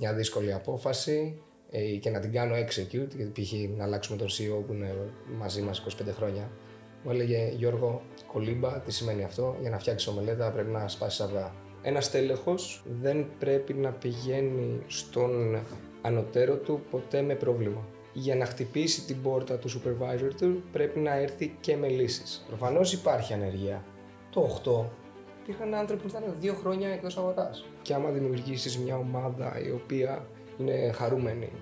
μια δύσκολη απόφαση ε, και να την κάνω execute, γιατί π.χ. να αλλάξουμε τον CEO που είναι μαζί μας 25 χρόνια. Μου έλεγε Γιώργο, κολύμπα, τι σημαίνει αυτό, για να φτιάξεις ομελέτα πρέπει να σπάσεις αυγά. Ένας τέλεχο δεν πρέπει να πηγαίνει στον ανωτέρω του ποτέ με πρόβλημα. Για να χτυπήσει την πόρτα του supervisor του πρέπει να έρθει και με λύσεις. Προφανώς υπάρχει ανεργία. Το 8 υπήρχαν άνθρωποι που ήταν δύο χρόνια εκτός αγοράς. Και άμα δημιουργήσεις μια ομάδα η οποία είναι χαρούμενη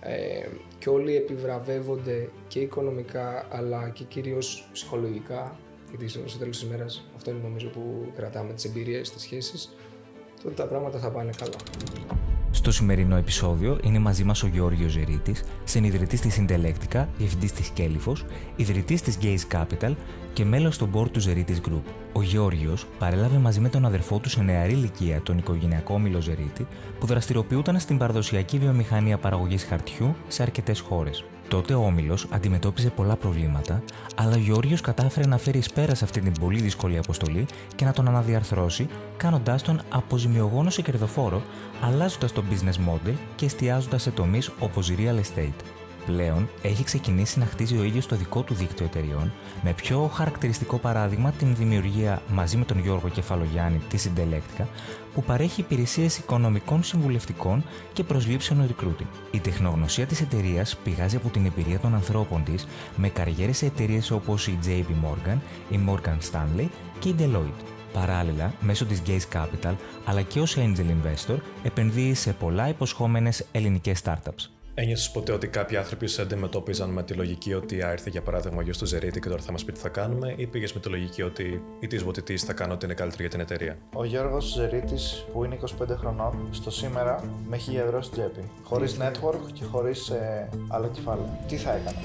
ε, και όλοι επιβραβεύονται και οικονομικά αλλά και κυρίως ψυχολογικά γιατί στο τέλος της ημέρας αυτό είναι νομίζω που κρατάμε τις εμπειρίες, τις σχέσεις τότε τα πράγματα θα πάνε καλά. Στο σημερινό επεισόδιο είναι μαζί μας ο Γιώργο Ζερίτης, συνειδητής της Intellectica, διευθυντής της Κέλυφος, ιδρυτής της Gaze Capital και μέλος του board του Ζερίτης Group. Ο Γιώργο παρέλαβε μαζί με τον αδερφό του σε νεαρή ηλικία τον οικογενειακό όμιλο Ζερίτη, που δραστηριοποιούταν στην παραδοσιακή βιομηχανία παραγωγής χαρτιού σε αρκετές χώρες. Τότε ο Όμιλος αντιμετώπιζε πολλά προβλήματα, αλλά ο Γεώργιος κατάφερε να φέρει εις πέρας σε αυτή την πολύ δύσκολη αποστολή και να τον αναδιαρθρώσει, κάνοντάς τον αποζημιογόνος σε κερδοφόρο, αλλάζοντας το business model και εστιάζοντας σε τομείς όπως real estate. Πλέον έχει ξεκινήσει να χτίζει ο ίδιος το δικό του δίκτυο εταιριών, με πιο χαρακτηριστικό παράδειγμα την δημιουργία μαζί με τον Γιώργο Κεφαλογιάννη της Intellectica, που παρέχει υπηρεσίες οικονομικών συμβουλευτικών και προσλήψεων recruiting. Η τεχνογνωσία της εταιρείας πηγάζει από την εμπειρία των ανθρώπων της, με καριέρες σε εταιρείες όπως η JP Morgan, η Morgan Stanley και η Deloitte. Παράλληλα, μέσω της Gaze Capital, αλλά και ως angel investor, επενδύει σε πολλά υποσχόμενες ελληνικές startups. Ένιωσε ποτέ ότι κάποιοι άνθρωποι σε αντιμετώπιζαν με τη λογική ότι ήρθε για παράδειγμα ο γιος του Ζερίτη και τώρα θα μας πει τι θα κάνουμε, ή πήγες με τη λογική ότι η της βοτητής θα κάνω ότι είναι καλύτερη για την εταιρεία. Ο Γιώργος Ζερίτης, που είναι 25 χρονών, στο σήμερα με έχει ευρώ στην τσέπη. Χωρίς network και χωρίς ε, άλλα κεφάλαια. Τι θα έκανα;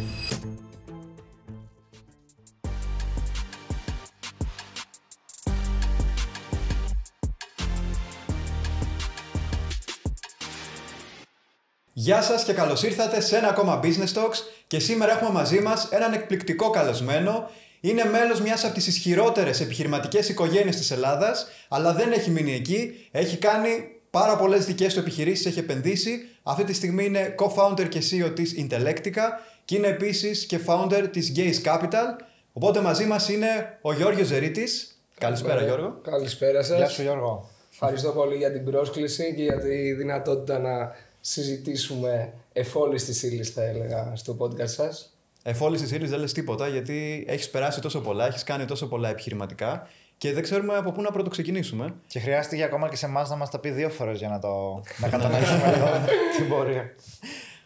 Γεια σας και καλώς ήρθατε σε ένα ακόμα Business Talks και σήμερα έχουμε μαζί μας έναν εκπληκτικό καλεσμένο. Είναι μέλος μιας από τις ισχυρότερες επιχειρηματικές οικογένειες της Ελλάδας, αλλά δεν έχει μείνει εκεί. Έχει κάνει πάρα πολλές δικές του επιχειρήσεις, έχει επενδύσει. Αυτή τη στιγμή είναι co-founder και CEO της Intellectica και είναι επίσης και founder της Gaze Capital. Οπότε μαζί μας είναι ο Γιώργος Ζερίτης. Καλησπέρα Γιώργο. Καλησπέρα σας. Γεια σου Γιώργο. Ευχαριστώ πολύ για την πρόσκληση και για τη δυνατότητα να συζητήσουμε εφόλης της ύλη, θα έλεγα, στο podcast σας. Εφόλης της ύλη δεν λες τίποτα γιατί έχεις περάσει τόσο πολλά, έχεις κάνει τόσο πολλά επιχειρηματικά και δεν ξέρουμε από πού να πρώτο ξεκινήσουμε. Και χρειάστηκε ακόμα και σε εμάς να μας τα πει δύο φορές για να, το... να κατανοήσουμε λίγο την πορεία.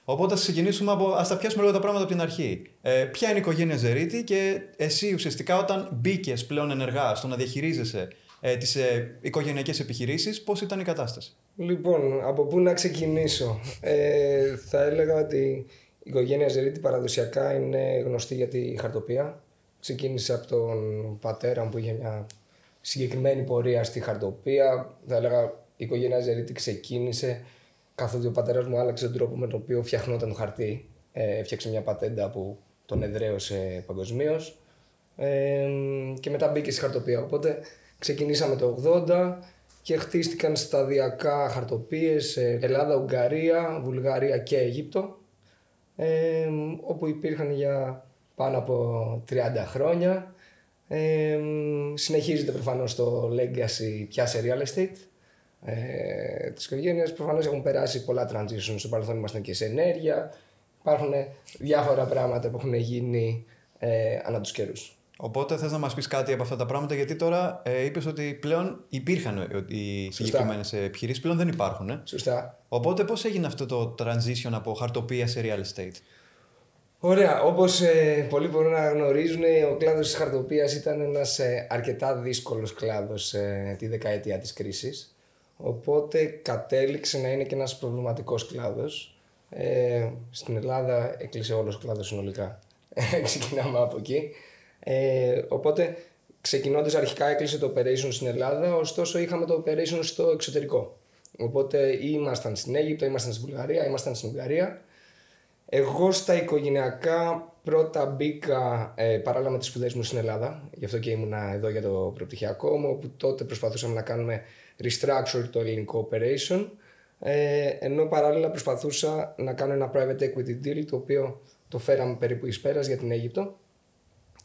Οπότε ας ξεκινήσουμε από. Α τα πιάσουμε λίγο τα πράγματα από την αρχή. Ε, ποια είναι η οικογένεια Ζερίτη και εσύ ουσιαστικά όταν μπήκες πλέον ενεργά στο να διαχειρίζεσαι ε, τις ε, οικογενειακές επιχειρήσεις, πώς ήταν η κατάσταση; Λοιπόν, από πού να ξεκινήσω; Ε, θα έλεγα ότι η οικογένεια Ζερίτη παραδοσιακά είναι γνωστή για τη χαρτοπία. Ξεκίνησε από τον πατέρα μου που είχε μια συγκεκριμένη πορεία στη χαρτοπία. Θα έλεγα η οικογένεια Ζερίτη ξεκίνησε καθότι ο πατέρας μου άλλαξε τον τρόπο με τον οποίο φτιαχνόταν το χαρτί. Ε, έφτιαξε μια πατέντα που τον εδραίωσε παγκοσμίως. Ε, και μετά μπήκε στη χαρτοπία. Οπότε ξεκινήσαμε το 80 και χτίστηκαν σταδιακά χαρτοπίες σε Ελλάδα, Ουγγαρία, Βουλγαρία και Αίγυπτο ε, όπου υπήρχαν για πάνω από 30 χρόνια. Ε, συνεχίζεται προφανώς το legacy πια σε real estate ε, της οικογένειας. Προφανώς έχουν περάσει πολλά transitions, στο παρελθόν ήμασταν και σε ενέργεια. Υπάρχουν διάφορα πράγματα που έχουν γίνει ε, ανά τους καιρούς. Οπότε θες να μας πεις κάτι από αυτά τα πράγματα, γιατί τώρα ε, είπες ότι πλέον υπήρχαν ε, οι συγκεκριμένες επιχειρήσεις, πλέον δεν υπάρχουν. Ε. Σωστά. Οπότε πώς έγινε αυτό το transition από χαρτοπία σε real estate; Ωραία. Όπως ε, πολλοί μπορούν να γνωρίζουν, ο κλάδος της χαρτοπίας ήταν ένας ε, αρκετά δύσκολος κλάδος ε, τη δεκαετία της κρίσης. Οπότε κατέληξε να είναι και ένας προβληματικός κλάδος. Ε, στην Ελλάδα έκλεισε όλος ο κλάδος συνολικά. Ξεκινάμε από εκεί. Ε, οπότε ξεκινώντας αρχικά έκλεισε το operation στην Ελλάδα, ωστόσο είχαμε το operation στο εξωτερικό. Οπότε ήμασταν στην Αίγυπτο, ήμασταν στην Βουλγαρία, ήμασταν στην Ουγγαρία. Εγώ στα οικογενειακά πρώτα μπήκα ε, παράλληλα με τις σπουδές μου στην Ελλάδα, γι' αυτό και ήμουνα εδώ για το προπτυχιακό μου, όπου τότε προσπαθούσαμε να κάνουμε restructure το ελληνικό operation. Ε, ενώ παράλληλα προσπαθούσα να κάνω ένα private equity deal το οποίο το φέραμε περίπου εις πέρας για την Αίγυπτο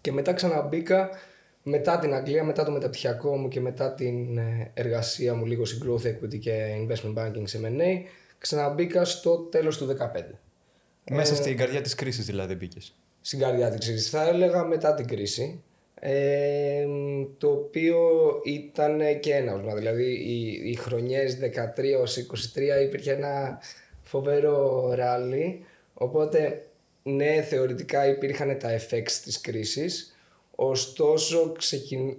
και μετά ξαναμπήκα μετά την Αγγλία, μετά το μεταπτυχιακό μου και μετά την ε, εργασία μου λίγο σε growth equity και investment banking σε M&A ξαναμπήκα στο τέλος του 2015. Μέσα στην καρδιά της κρίσης δηλαδή μπήκες. Στην καρδιά της κρίσης. Θα έλεγα μετά την κρίση. Ε, το οποίο ήταν και ένα Δηλαδή οι, οι χρονιές 13 ως 23 υπήρχε ένα φοβερό ράλι. Οπότε ναι, θεωρητικά υπήρχαν τα effects της κρίσης. Ωστόσο, ξεκιν...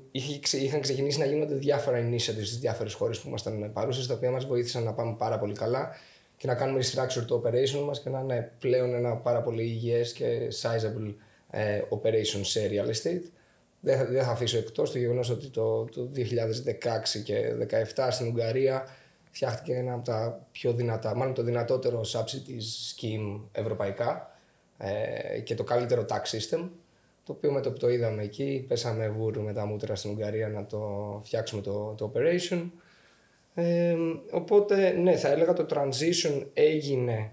είχαν ξεκινήσει να γίνονται διάφορα initiatives στις διάφορες χώρες που ήμασταν παρούσες, τα οποία μας βοήθησαν να πάμε πάρα πολύ καλά και να κάνουμε restructure το operation μας και να είναι πλέον ένα πάρα πολύ υγιές και sizable ε, operation σε real estate. Δεν θα, δεν θα αφήσω εκτός το γεγονός ότι το, το 2016 και 2017 στην Ουγγαρία φτιάχτηκε ένα από τα πιο δυνατά, μάλλον το δυνατότερο subsidy scheme ευρωπαϊκά ε, και το καλύτερο tax system το οποίο με το που το είδαμε εκεί πέσαμε βούρου με τα μούτρα στην Ουγγαρία να το φτιάξουμε το, το operation. Ε, οπότε ναι θα έλεγα το transition έγινε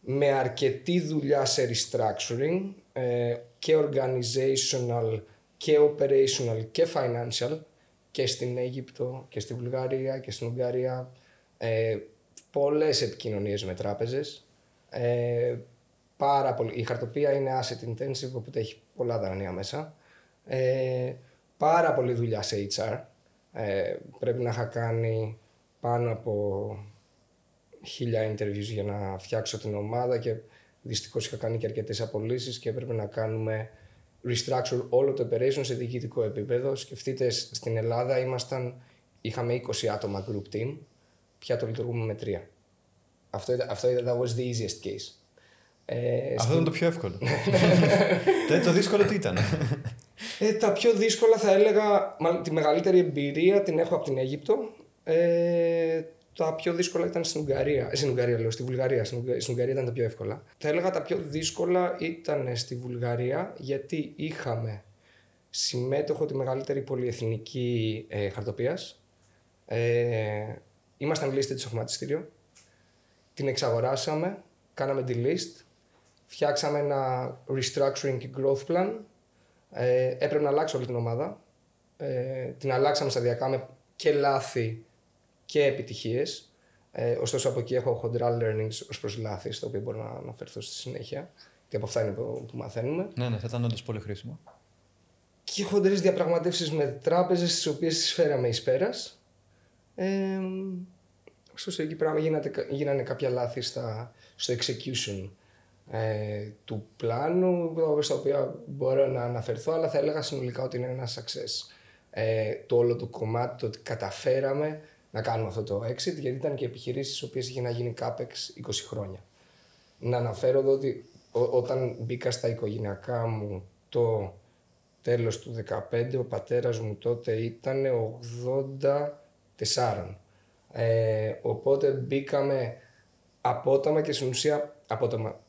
με αρκετή δουλειά σε restructuring ε, και organizational και operational και financial και στην Αίγυπτο και στη Βουλγαρία και στην Ουγγαρία. Ε, πολλές επικοινωνίες με τράπεζες. Ε, πάρα πολύ. Η χαρτοπία είναι asset intensive οπότε έχει πολλά δανεία μέσα ε, πάρα πολύ δουλειά σε HR ε, πρέπει να είχα κάνει πάνω από χίλια interviews για να φτιάξω την ομάδα και δυστυχώς είχα κάνει και αρκετές απολύσεις και έπρεπε να κάνουμε restructure όλο το operation σε διοικητικό επίπεδο. Σκεφτείτε, στην Ελλάδα ήμασταν, είχαμε 20 άτομα group team, πια το λειτουργούμε με τρία. Αυτό, αυτό that was the easiest case. Ε, Αυτό ήταν το πιο εύκολο. το δύσκολο τι ήταν; Ε, τα πιο δύσκολα θα έλεγα, μάλλον τη μεγαλύτερη εμπειρία την έχω από την Αίγυπτο. Ε, τα πιο δύσκολα ήταν στην Ουγγαρία. Ε, στην Ουγγαρία, λέω, στη Βουλγαρία. Στην Ουγγαρία ήταν τα πιο εύκολα. Θα έλεγα τα πιο δύσκολα ήταν στη Βουλγαρία γιατί είχαμε συμμέτοχο τη μεγαλύτερη πολυεθνική ε, χαρτοπίας. Ε, ήμασταν listed στο χρηματιστήριο. Την εξαγοράσαμε, κάναμε τη list, φτιάξαμε ένα restructuring και growth plan. Ε, έπρεπε να αλλάξω όλη την ομάδα. Ε, την αλλάξαμε σταδιακά με και λάθη και επιτυχίες. Ε, ωστόσο από εκεί έχω χοντρά learnings ως προς λάθης, στο οποίο μπορώ να αναφερθώ στη συνέχεια. Και από αυτά είναι που, που μαθαίνουμε. Ναι, ναι, θα ήταν όντως πολύ χρήσιμο. Και χοντρές διαπραγματεύσεις με τράπεζες, τις οποίες τις φέραμε εις πέρας. Ε, ωστόσο εκεί πράγμα γίνανε, γίνανε κάποια λάθη στα, στο execution ε, του πλάνου, στα οποία μπορώ να αναφερθώ, αλλά θα έλεγα συνολικά ότι είναι ένας success. Ε, το όλο το κομμάτι, το ότι καταφέραμε να κάνουμε αυτό το exit, γιατί ήταν και επιχειρήσεις στις οποίες είχε να γίνει CAPEX 20 χρόνια. Να αναφέρω εδώ ότι όταν μπήκα στα οικογενειακά μου το τέλος του 2015, ο πατέρας μου τότε ήταν 84. Ε, οπότε μπήκαμε απότομα και στην ουσία απότομα.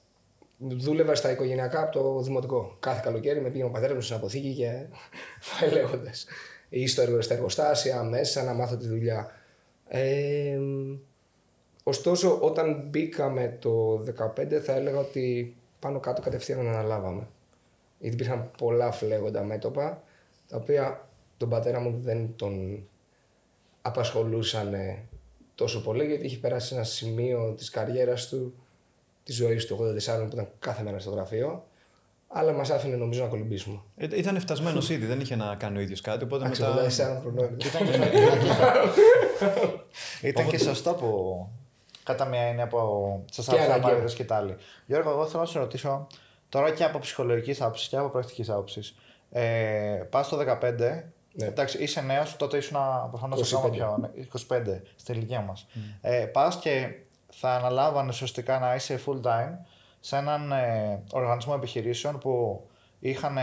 Δούλευα στα οικογενειακά από το δημοτικό. Κάθε καλοκαίρι με πήγαινε ο πατέρας μου στην αποθήκη και πάει λέγοντας. Ή στο στα εργοστάσια, μέσα να μάθω τη δουλειά. Ε, ωστόσο, όταν μπήκαμε το 2015, θα έλεγα ότι πάνω κάτω κατευθείαν αναλάβαμε. Γιατί υπήρχαν πολλά φλέγοντα μέτωπα, τα οποία τον πατέρα μου δεν τον απασχολούσαν τόσο πολύ, γιατί είχε περάσει ένα σημείο της καριέρας του, της ζωής του 84 που ήταν κάθε μέρα στο γραφείο αλλά μας άφηνε νομίζω να κολυμπήσουμε. Ε, ήταν φτασμένο ήδη, δεν είχε να κάνει ο ίδιος κάτι. Οπότε μετά. μετά... Ήταν και σωστό που κατά μία έννοια που σας άφηνε και τα άλλη. Γιώργο, εγώ θέλω να σε ρωτήσω τώρα και από ψυχολογικής άποψης και από πρακτικής άποψης. Ε, Πας στο 15, ναι. Εντάξει, είσαι νέος, τότε ήσουν προφανώς ακόμα πιο 25 στην ηλικία μας. Mm. Ε, Πας και θα αναλάβανε ουσιαστικά να είσαι full time σε έναν ε, οργανισμό επιχειρήσεων που είχαν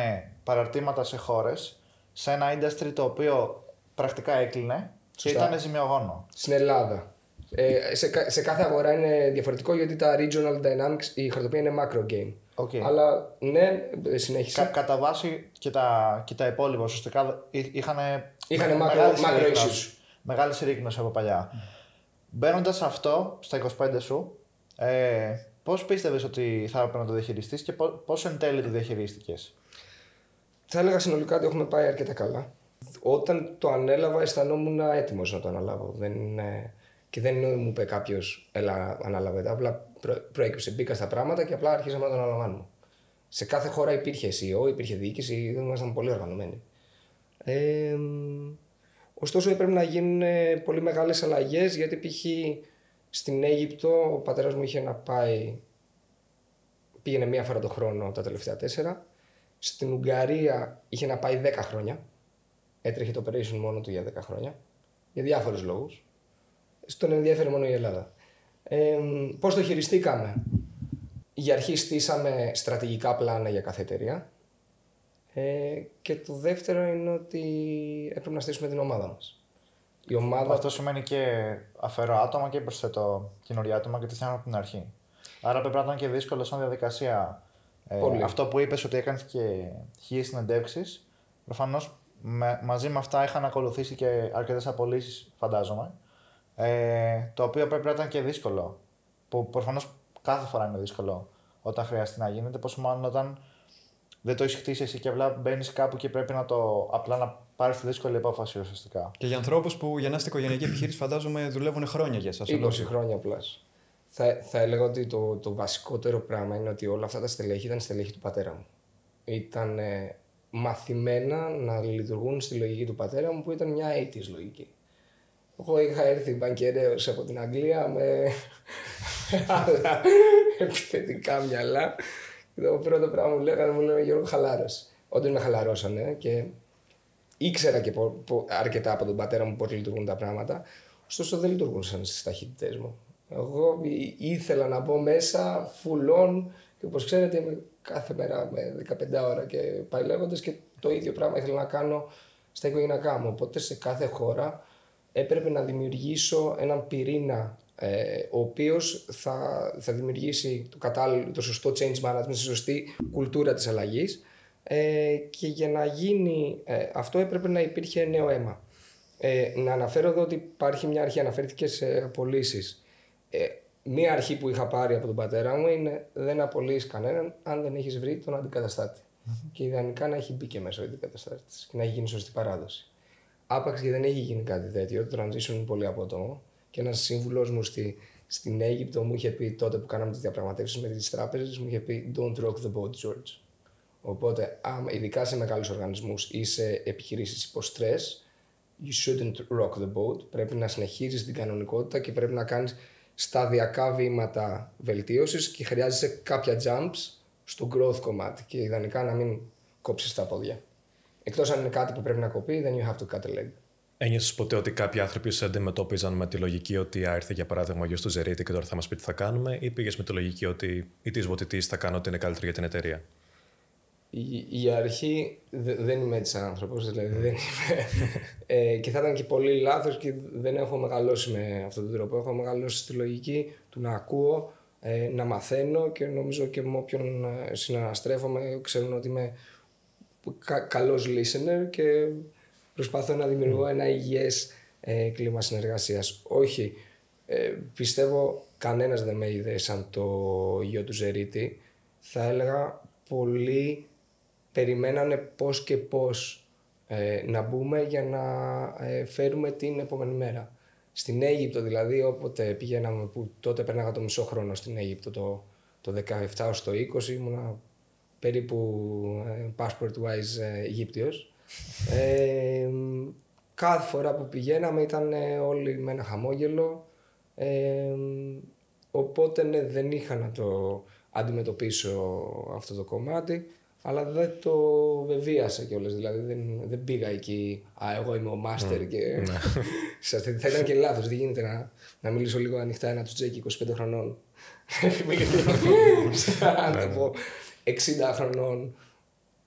παραρτήματα σε χώρες, σε ένα industry το οποίο πρακτικά έκλεινε και ήταν ζημιογόνο. Στην Ελλάδα. Ε, σε, σε κάθε αγορά είναι διαφορετικό γιατί τα regional dynamics, η χαρτοπία είναι macro game. Okay. Αλλά ναι, συνέχισε. Κα, κατά βάση και τα, και τα υπόλοιπα ουσιαστικά είχαν είχαν macro, macro issues. Μεγάλη συρρήκνωση από παλιά. Μπαίνοντας αυτό στα 25 σου, ε, πώς πίστευες ότι θα έπρεπε να το διαχειριστείς και πώς εν τέλει το διαχειρίστηκες; Θα έλεγα συνολικά ότι έχουμε πάει αρκετά καλά. Όταν το ανέλαβα, αισθανόμουν έτοιμος να το αναλάβω. Δεν είναι... Και δεν είναι ότι μου είπε κάποιος, Ελά, αναλάβετε. Απλά προέκυψε. Μπήκα στα πράγματα και απλά αρχίσαμε να το αναλαμβάνουμε. Σε κάθε χώρα υπήρχε CEO, υπήρχε διοίκηση, ήμασταν πολύ οργανωμένοι. Ε, ωστόσο έπρεπε να γίνουν πολύ μεγάλες αλλαγές γιατί π.χ. στην Αίγυπτο ο πατέρας μου είχε να πάει, πήγαινε μία φορά το χρόνο τα τελευταία τέσσερα. Στην Ουγγαρία είχε να πάει 10 χρόνια. Έτρεχε το operation μόνο του για 10 χρόνια. Για διάφορους λόγους. Στον ενδιαφέρει μόνο η Ελλάδα. Ε, πώς το χειριστήκαμε; Για αρχή στήσαμε στρατηγικά πλάνα για κάθε εταιρεία. Ε, και το δεύτερο είναι ότι έπρεπε να στήσουμε την ομάδα μας. Η ομάδα... Αυτό σημαίνει και αφαιρώ άτομα και προσθέτω καινούργια άτομα και τι από την αρχή. Άρα πρέπει να ήταν και δύσκολο σαν διαδικασία. Ε, αυτό που είπες ότι έκανες και χίλιες συνεντεύξεις. Προφανώς μαζί με αυτά είχαν ακολουθήσει και αρκετές απολύσεις, φαντάζομαι. Ε, το οποίο πρέπει να ήταν και δύσκολο. Που προφανώς κάθε φορά είναι δύσκολο όταν χρειαστεί να γίνεται. Πόσο μάλλον όταν δεν το έχεις χτίσει εσύ και απλά μπαίνεις κάπου και πρέπει να το. απλά να πάρεις τη δύσκολη απόφαση ουσιαστικά. Και για ανθρώπους που για να είστε οικογενειακή επιχείρηση, φαντάζομαι δουλεύουν χρόνια για εσάς. 20 χρόνια απλά. Θα, θα έλεγα ότι το, το βασικότερο πράγμα είναι ότι όλα αυτά τα στελέχη ήταν στελέχη του πατέρα μου. Ήταν ε, μαθημένα να λειτουργούν στη λογική του πατέρα μου που ήταν μια 80's λογική. Εγώ είχα έρθει μπανκεραίος από την Αγγλία με άλλα επιθετικά μυαλά. Και το πρώτο πράγμα που μου λέγανε μου λένε Γιώργο χαλάρωσες. Όντως με χαλαρώσανε και ήξερα και πο, πο, αρκετά από τον πατέρα μου πώς λειτουργούν τα πράγματα. Ωστόσο δεν λειτουργούσαν στις ταχύτητές μου. Εγώ ήθελα να μπω μέσα φουλών και όπως ξέρετε είμαι κάθε μέρα με 15 ώρα και πάει λέγοντας και το ίδιο πράγμα ήθελα να κάνω στα οικογενειακά μου. Οπότε σε κάθε χώρα έπρεπε να δημιουργήσω έναν πυρήνα ε, ο οποίος θα, θα δημιουργήσει το, κατάλληλο, το σωστό change management, τη σωστή κουλτούρα της αλλαγής. Ε, και για να γίνει ε, αυτό έπρεπε να υπήρχε νέο αίμα. Ε, να αναφέρω εδώ ότι υπάρχει μια αρχή, αναφέρθηκε σε απολύσεις. Ε, μία αρχή που είχα πάρει από τον πατέρα μου είναι δεν απολύσει κανέναν αν δεν έχεις βρει τον αντικαταστατη Και ιδανικά να έχει μπει και μέσα ο αντικαταστάτης και να έχει γίνει σωστή παράδοση. Άπαξ και δεν έχει γίνει κάτι τέτοιο, το transition είναι πολύ απότομο. Και ένας σύμβουλο μου στη, στην Αίγυπτο μου είχε πει τότε που κάναμε τις διαπραγματεύσεις με τις τράπεζες, μου είχε πει Don't rock the boat, George. Οπότε, άμα, ειδικά σε μεγάλους οργανισμούς ή σε επιχειρήσεις υπό στρε, you shouldn't rock the boat. Πρέπει να συνεχίζεις την κανονικότητα και πρέπει να κάνεις σταδιακά βήματα βελτίωσης και χρειάζεσαι κάποια jumps στο growth κομμάτι και ιδανικά να μην κόψεις τα πόδια. Εκτός αν είναι κάτι που πρέπει να κοπεί, then you have to cut a leg. Ένιωσε ποτέ ότι κάποιοι άνθρωποι σε αντιμετώπιζαν με τη λογική ότι ήρθε για παράδειγμα ο γιος του Ζερίτη και τώρα θα μας πει τι θα κάνουμε, ή πήγες με τη λογική ότι η της βοτητής θα κάνω ότι είναι καλύτερη για την εταιρεία. Η, η αρχή δεν είμαι έτσι άνθρωπος, δηλαδή δεν είμαι. ε, και θα ήταν και πολύ λάθος και δεν έχω μεγαλώσει με αυτόν τον τρόπο. Έχω μεγαλώσει στη λογική του να ακούω, ε, να μαθαίνω και νομίζω και με όποιον ε, συναναστρέφομαι ξέρουν ότι είμαι κα, καλός listener και προσπαθώ να δημιουργώ ένα υγιές ε, κλίμα συνεργασίας. Όχι, ε, πιστεύω κανένας δεν με είδε σαν το γιο του Ζερίτη. Θα έλεγα πολλοί περιμένανε πώς και πώς ε, να μπούμε για να ε, φέρουμε την επόμενη μέρα. Στην Αίγυπτο δηλαδή, όποτε πηγαίναμε, που τότε πέρναγα το μισό χρόνο στην Αίγυπτο, το, το 17 ως το 20, ήμουνα περίπου ε, passport-wise ε, Αιγύπτιος. Ε, κάθε φορά που πηγαίναμε ήταν όλοι με ένα χαμόγελο. οπότε ναι, δεν είχα να το αντιμετωπίσω αυτό το κομμάτι, αλλά δεν το βεβίασα κιόλας. Δηλαδή δεν, δεν πήγα εκεί. Α, εγώ είμαι ο μάστερ και. Ναι. θα ήταν και λάθος. Δεν γίνεται να, να μιλήσω λίγο ανοιχτά ένα του Τζέκι 25 χρονών. 60 χρονών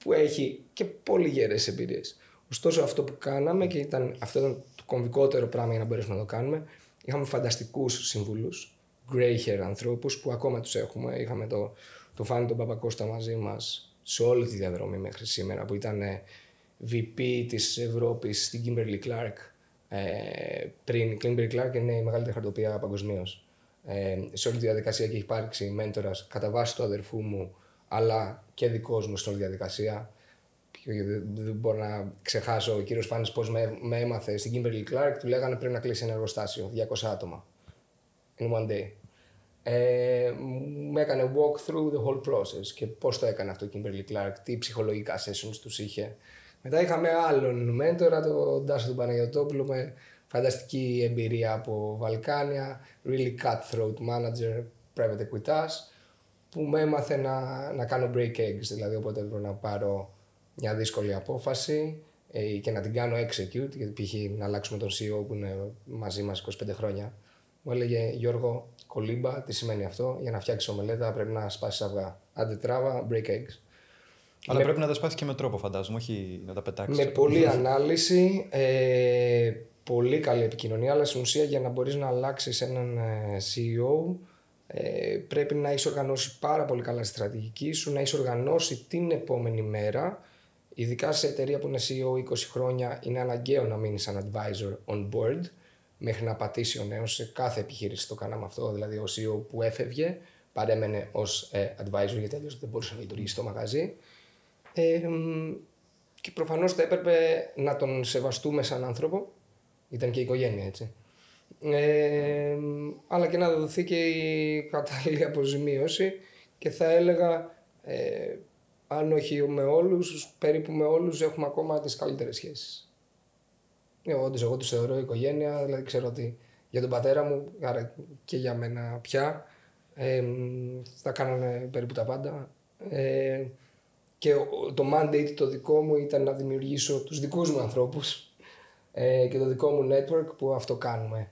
που έχει και πολύ γέρες εμπειρίες. Ωστόσο αυτό που κάναμε και ήταν, αυτό ήταν το κομβικότερο πράγμα για να μπορέσουμε να το κάνουμε, είχαμε φανταστικούς συμβούλους, grey hair ανθρώπους που ακόμα τους έχουμε. Είχαμε το, το Φάνη τον Παπακώστα μαζί μας σε όλη τη διαδρομή μέχρι σήμερα που ήταν VP της Ευρώπης στην Kimberly Clark Ε, πριν η Κλίνμπερ Clark είναι η μεγαλύτερη χαρτοπία παγκοσμίως. Ε, σε όλη τη διαδικασία και έχει υπάρξει μέντορας κατά βάση του αδερφού μου, αλλά και δικός μου στην όλη διαδικασία. Δεν μπορώ να ξεχάσω ο κύριος Φάνης πώς με, με έμαθε στην Kimberly Clark. Του λέγανε πρέπει να κλείσει ένα εργοστάσιο, 200 άτομα. In one day. Ε, μου έκανε walk through the whole process και πώς το έκανε αυτό η Kimberly Clark, τι ψυχολογικά sessions τους είχε. Μετά είχαμε άλλον μέντορα, τον Τάσο του Παναγιωτόπουλο, με φανταστική εμπειρία από Βαλκάνια, really cutthroat manager, private equitas, που με έμαθε να, να κάνω break eggs, δηλαδή όποτε έπρεπε να πάρω μια δύσκολη απόφαση ε, και να την κάνω execute, γιατί π.χ. να αλλάξουμε τον CEO που είναι μαζί μας 25 χρόνια. Μου έλεγε Γιώργο, κολύμπα, τι σημαίνει αυτό, για να φτιάξεις ομελέτα πρέπει να σπάσεις αυγά. Άντε τράβα, break eggs. Αλλά με... πρέπει να τα σπάσεις και με τρόπο, φαντάζομαι, όχι να τα πετάξεις. Με πολλή ανάλυση, ε, πολύ καλή επικοινωνία, αλλά στην ουσία για να μπορείς να αλλάξεις έναν ε, CEO ε, πρέπει να έχεις οργανώσει πάρα πολύ καλά τη στρατηγική σου, να έχεις οργανώσει την επόμενη μέρα. Ειδικά σε εταιρεία που είναι CEO 20 χρόνια, είναι αναγκαίο να μείνεις σαν advisor on board μέχρι να πατήσει ο νέος. Σε κάθε επιχείρηση το κάναμε αυτό. Δηλαδή, ο CEO που έφευγε παρέμενε ως ε, advisor γιατί αλλιώς δεν μπορούσε να λειτουργήσει το μαγαζί. Ε, και προφανώς θα έπρεπε να τον σεβαστούμε σαν άνθρωπο. Ήταν και η οικογένεια έτσι. Ε, αλλά και να δοθεί και η κατάλληλη αποζημίωση και θα έλεγα ε, αν όχι με όλους, περίπου με όλους έχουμε ακόμα τις καλύτερες σχέσεις. Εγώ, όντως, εγώ τους θεωρώ οικογένεια, δηλαδή ξέρω ότι για τον πατέρα μου, άρα και για μένα πια, ε, θα κάνανε περίπου τα πάντα. Ε, και το mandate το δικό μου ήταν να δημιουργήσω τους δικούς μου ανθρώπους ε, και το δικό μου network που αυτό κάνουμε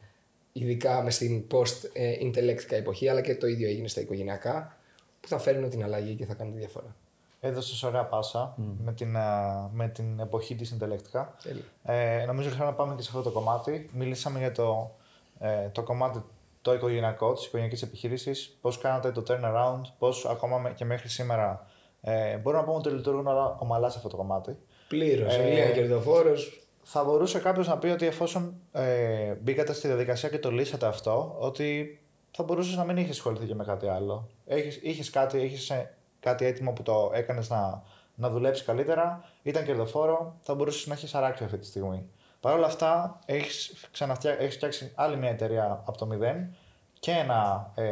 ειδικά με στην post-intellectica εποχή αλλά και το ίδιο έγινε στα οικογενειακά που θα φέρουν την αλλαγή και θα κάνουν τη διαφορά. Έδωσες ωραία πάσα με, την, με την εποχή της Intellectica. Ε, νομίζω ότι να πάμε και σε αυτό το κομμάτι. Μιλήσαμε για το, ε, το κομμάτι το οικογενειακό της οικογενειακής επιχείρησης, πώς κάνατε το turnaround, πώς ακόμα και μέχρι σήμερα ε, μπορούμε να πούμε ότι λειτουργούν ομαλά σε αυτό το κομμάτι. Πλήρως. Ε, κερδοφόρος. Θα μπορούσε κάποιος να πει ότι εφόσον ε, μπήκατε στη διαδικασία και το λύσατε αυτό, ότι θα μπορούσες να μην είχες ασχοληθεί και με κάτι άλλο. Είχες κάτι, έχεις ε, κάτι έτοιμο που το έκανες να, να δουλέψεις καλύτερα, ήταν κερδοφόρο, θα μπορούσες να έχεις αράξει αυτή τη στιγμή. Παρ' όλα αυτά, έχεις έχεις φτιάξει άλλη μια εταιρεία από το μηδέν και, ένα, ε,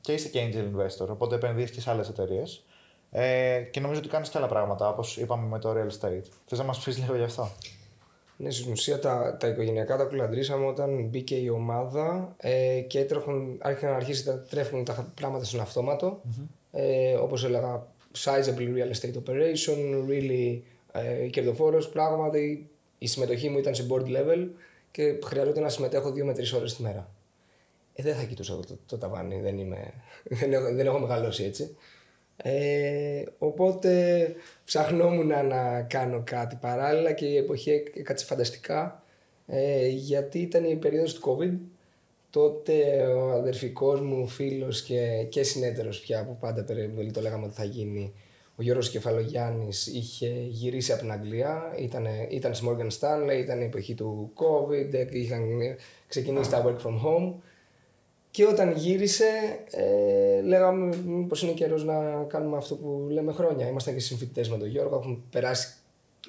και είσαι και angel investor, οπότε επενδύεις και σε άλλες εταιρείες. Ε, και νομίζω ότι κάνεις και άλλα πράγματα, όπως είπαμε με το real estate. Θες να μας πεις λίγο γι' αυτό; Ναι, στην ουσία τα, τα οικογενειακά τα κουλαντρήσαμε όταν μπήκε η ομάδα ε, και έτρεχουν, άρχισαν να αρχίσει να τρέφουν τα πράγματα στον αυτόματο. Mm-hmm. Ε, όπως έλεγα, sizable real estate operation, really ε, κερδοφόρος, πράγματι η συμμετοχή μου ήταν σε board level και χρειαζόταν να συμμετέχω δύο με τρεις ώρες τη μέρα. Ε, δεν θα κοιτούσα το, το, το ταβάνι, δεν, είμαι, δεν, έχω, δεν έχω μεγαλώσει έτσι. Ε, οπότε ψαχνόμουν να κάνω κάτι παράλληλα και η εποχή έκατσε φανταστικά. Ε, γιατί ήταν η περίοδος του COVID. Τότε ο αδερφικός μου φίλος και, και συνέτερος πια που πάντα περίπου το λέγαμε ότι θα γίνει ο Γιώργος Κεφαλογιάννης είχε γυρίσει από την Αγγλία, ήταν, ήταν στη Morgan Stanley, ήταν η εποχή του COVID, είχαν ξεκινήσει τα work from home και όταν γύρισε, ε, λέγαμε πω είναι καιρός να κάνουμε αυτό που λέμε χρόνια. Ήμασταν και συμφοιτητές με τον Γιώργο, έχουμε περάσει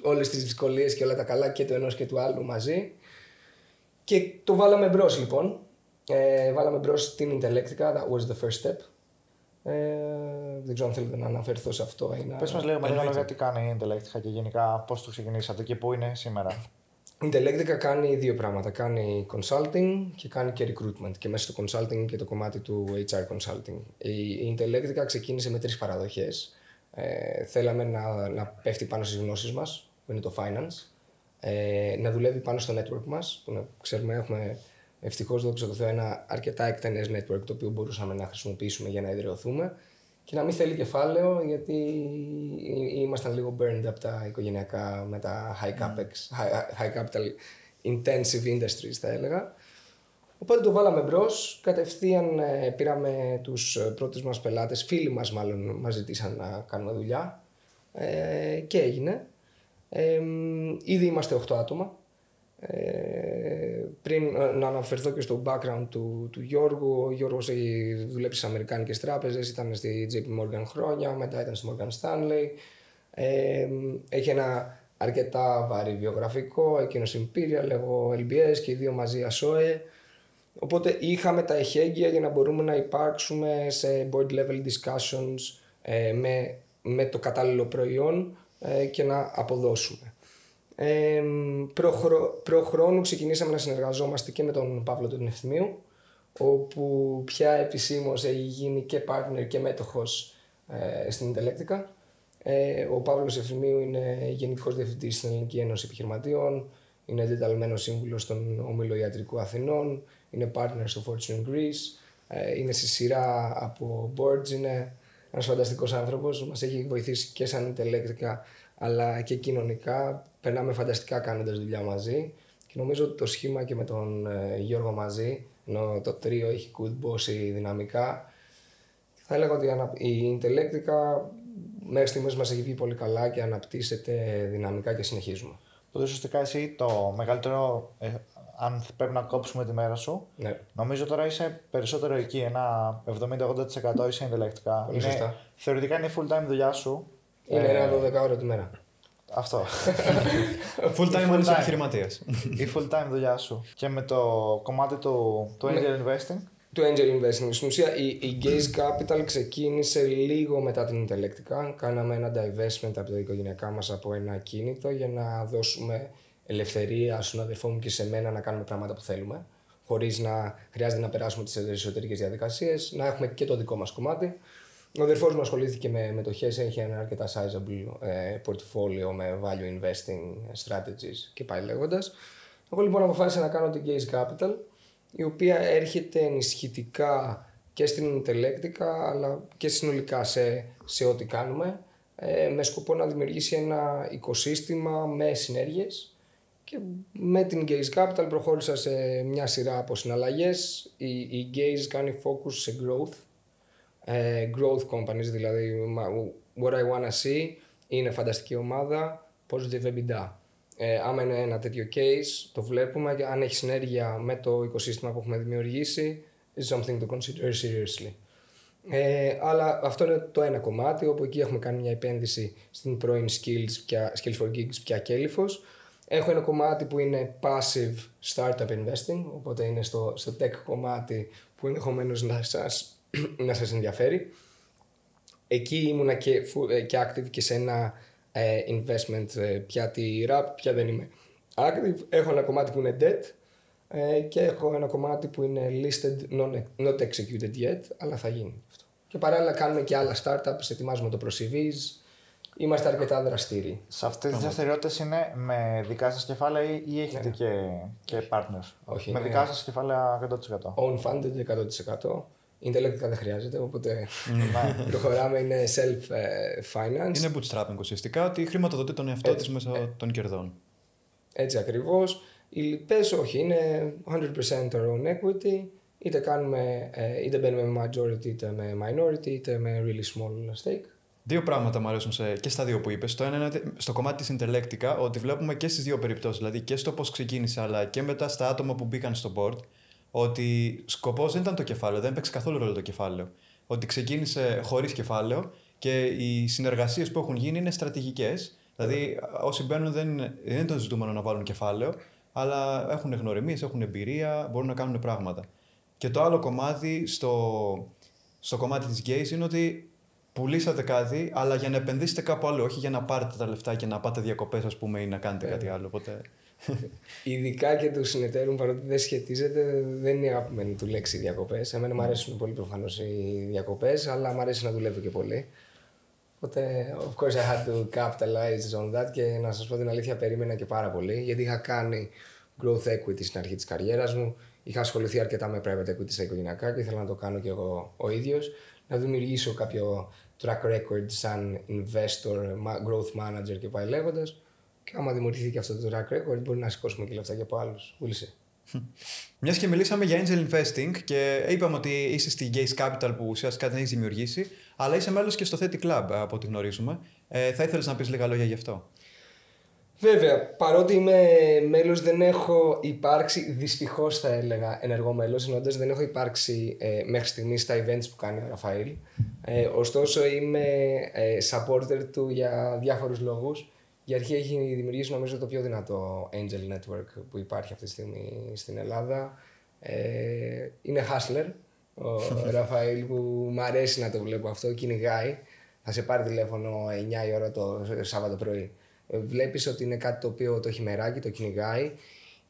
όλες τις δυσκολίες και όλα τα καλά και του ενός και του άλλου μαζί. Και το βάλαμε μπρος λοιπόν. Ε, βάλαμε μπρος την Intellectica, that was the first step. Ε, δεν ξέρω αν θέλετε να αναφερθώ σε αυτό. Πες μας λίγο με λίγα τι κάνει η Intellectica και γενικά πώς το ξεκινήσατε και πού είναι σήμερα. Η Intellectica κάνει δύο πράγματα. Κάνει consulting και κάνει και recruitment. Και μέσα στο consulting και το κομμάτι του HR consulting. Η Intellectica ξεκίνησε με τρεις παραδοχές. Ε, θέλαμε να, να πέφτει πάνω στις γνώσεις μας, που είναι το finance. Ε, να δουλεύει πάνω στο network μας, που να, ξέρουμε έχουμε ευτυχώς δόξα τω Θεώ ένα αρκετά εκτενές network το οποίο μπορούσαμε να χρησιμοποιήσουμε για να ιδρυωθούμε και να μην θέλει κεφάλαιο γιατί ήμασταν λίγο burned από τα οικογενειακά με τα high capex, high, high capital intensive industries θα έλεγα. Οπότε το βάλαμε μπρος. Κατευθείαν ε, πήραμε τους πρώτους μας πελάτες, φίλοι μας μάλλον, μας ζητήσαν να κάνουμε δουλειά. Ε, και έγινε. Ε, ήδη είμαστε 8 άτομα. Ε, πριν ε, να αναφερθώ και στο background του, του Γιώργου, ο Γιώργος έχει δουλέψει σε Αμερικάνικες τράπεζες, ήταν στη JP Morgan χρόνια, μετά ήταν στη Morgan Stanley. Ε, έχει ένα αρκετά βαρύ βιογραφικό, εκείνος Imperial, εγώ LBS και οι δύο μαζί ASOE. Οπότε είχαμε τα εχέγγυα για να μπορούμε να υπάρξουμε σε board level discussions ε, με, με το κατάλληλο προϊόν ε, και να αποδώσουμε. Ε, προ, χρόνου ξεκινήσαμε να συνεργαζόμαστε και με τον Παύλο του Ευθυμίου όπου πια επισήμως έχει γίνει και partner και μέτοχος ε, στην Intellectica. Ε, ο Παύλος Ευθυμίου είναι Γενικός Διευθυντής στην Ελληνική Ένωση Επιχειρηματίων, είναι εντεταλμένος σύμβουλος στον Όμιλο Ιατρικού Αθηνών, είναι partner στο Fortune Greece, ε, είναι στη σειρά από boards, είναι ένας φανταστικός άνθρωπος, μας έχει βοηθήσει και σαν Intellectica αλλά και κοινωνικά. Περνάμε φανταστικά κάνοντας δουλειά μαζί και νομίζω ότι το σχήμα και με τον ε, Γιώργο μαζί, ενώ το τρίο έχει κουτμπώσει δυναμικά, θα έλεγα ότι η Intellectica μέχρι στιγμής μας έχει βγει πολύ καλά και αναπτύσσεται δυναμικά και συνεχίζουμε. Οπότε ουσιαστικά εσύ το μεγαλύτερο, ε, αν πρέπει να κόψουμε τη μέρα σου, ναι. νομίζω τώρα είσαι περισσότερο εκεί, ένα 70-80% είσαι Intellectica. Πολύ σωστά. Θεωρητικά είναι η full time δουλειά σου είναι ε, ένα 12 ώρα τη μέρα. Αυτό. full time αν είσαι επιχειρηματίας. Η full time δουλειά σου. Και με το κομμάτι του, του angel investing. Του angel investing. Στην ουσία η, η Gaze Capital ξεκίνησε λίγο μετά την Intellectica. Κάναμε ένα divestment από τα οικογενειακά μας από ένα κίνητο για να δώσουμε ελευθερία στον αδερφό μου και σε μένα να κάνουμε πράγματα που θέλουμε. Χωρίς να χρειάζεται να περάσουμε τις εσωτερικές διαδικασίες, να έχουμε και το δικό μας κομμάτι. Ο αδερφός μου ασχολήθηκε με μετοχέ, έχει ένα αρκετά sizable ε, portfolio με value investing strategies και πάει λέγοντας. Εγώ λοιπόν αποφάσισα να κάνω την Gaze Capital, η οποία έρχεται ενισχυτικά και στην Intellectica αλλά και συνολικά σε, σε ό,τι κάνουμε ε, με σκοπό να δημιουργήσει ένα οικοσύστημα με συνέργειες και με την Gaze Capital προχώρησα σε μια σειρά από συναλλαγές. Η, η Gaze κάνει focus σε growth ε, growth companies, δηλαδή what I wanna see είναι φανταστική ομάδα, positive EBITDA. Ε, άμα είναι ένα τέτοιο case, το βλέπουμε και αν έχει συνέργεια με το οικοσύστημα που έχουμε δημιουργήσει, is something to consider seriously. Ε, αλλά αυτό είναι το ένα κομμάτι, όπου εκεί έχουμε κάνει μια επένδυση στην πρώην skills, πια, skills for gigs, πια κέλυφος. Έχω ένα κομμάτι που είναι passive startup investing, οπότε είναι στο, στο tech κομμάτι που ενδεχομένως να σας να σας ενδιαφέρει. Εκεί ήμουνα και, ε, και active και σε ένα ε, investment ε, πια τη rap, πια δεν είμαι active. Έχω ένα κομμάτι που είναι debt ε, και έχω ένα κομμάτι που είναι listed, not, not executed yet, αλλά θα γίνει αυτό. Και παράλληλα κάνουμε και άλλα startups, ετοιμάζουμε το CVs, Είμαστε αρκετά δραστήριοι. Σε αυτές τις δραστηριότητες είναι με δικά σας κεφάλαια ή, έχετε ναι. και, και partners; Όχι, με δικά σας κεφάλαια 100%. Own funded 100%. Intellectica δεν χρειάζεται, οπότε προχωράμε, είναι self-finance. Είναι bootstrapping ουσιαστικά, ότι χρηματοδοτεί τον εαυτό της μέσω ε, των κερδών. Έτσι ακριβώς. Οι λοιπές όχι, είναι 100% our own equity. Είτε, κάνουμε, ε, είτε μπαίνουμε με majority, είτε με minority, είτε με really small stake. Δύο πράγματα μου αρέσουν σε, και στα δύο που είπες. Το ένα είναι στο κομμάτι της Intellectica, ότι βλέπουμε και στις δύο περιπτώσεις, δηλαδή και στο πώς ξεκίνησε, αλλά και μετά στα άτομα που μπήκαν στο board, ότι σκοπός δεν ήταν το κεφάλαιο, δεν έπαιξε καθόλου ρόλο το κεφάλαιο. Ότι ξεκίνησε χωρίς κεφάλαιο και οι συνεργασίες που έχουν γίνει είναι στρατηγικές. Δηλαδή, όσοι μπαίνουν δεν είναι, δεν είναι το ζητούμενο να βάλουν κεφάλαιο, αλλά έχουν γνωριμίες, έχουν εμπειρία, μπορούν να κάνουν πράγματα. Και το άλλο κομμάτι στο, στο κομμάτι της Gaze είναι ότι πουλήσατε κάτι, αλλά για να επενδύσετε κάπου άλλο, όχι για να πάρετε τα λεφτά και να πάτε διακοπές, ας πούμε, ή να κάνετε ε. κάτι άλλο. Οπότε... Ειδικά και του συνεταίρουν, παρότι δεν σχετίζεται, δεν είναι αγαπημένη του λέξη διακοπές. Εμένα μου αρέσουν πολύ προφανώς οι διακοπές, αλλά μου αρέσει να δουλεύω και πολύ. Οπότε, of course, I had to capitalize on that και να σας πω την αλήθεια, περίμενα και πάρα πολύ γιατί είχα κάνει growth equity στην αρχή της καριέρας μου. Είχα ασχοληθεί αρκετά με private equity στα οικογενειακά και ήθελα να το κάνω και εγώ ο ίδιος. Να δημιουργήσω κάποιο track record σαν investor, growth manager και πάει λέγοντας. Και άμα δημιουργηθεί και αυτό το track record, μπορεί να σηκώσουμε και λεφτά και από άλλους. Βούλησε. Μιας και μιλήσαμε για angel investing και είπαμε ότι είσαι στη Gaze Capital που ουσιαστικά δεν έχεις δημιουργήσει, αλλά είσαι μέλος και στο Theti Club από ό,τι γνωρίζουμε. Ε, θα ήθελες να πεις λίγα λόγια γι' αυτό; Βέβαια, παρότι είμαι μέλος, δεν έχω υπάρξει, δυστυχώς θα έλεγα, ενεργό μέλος, εννοώντας δεν έχω υπάρξει ε, μέχρι στιγμής στα events που κάνει ο Ραφαήλ. Ε, ωστόσο, είμαι ε, supporter του για διάφορους λόγους. Για αρχή έχει δημιουργήσει νομίζω το πιο δυνατό Angel Network που υπάρχει αυτή τη στιγμή στην Ελλάδα. Ε, είναι hustler ο Ραφαήλ που μου αρέσει να το βλέπω αυτό, κυνηγάει. Θα σε πάρει τηλέφωνο 9 η ώρα το Σάββατο πρωί. Ε, βλέπεις ότι είναι κάτι το οποίο το έχει μεράκι, το κυνηγάει.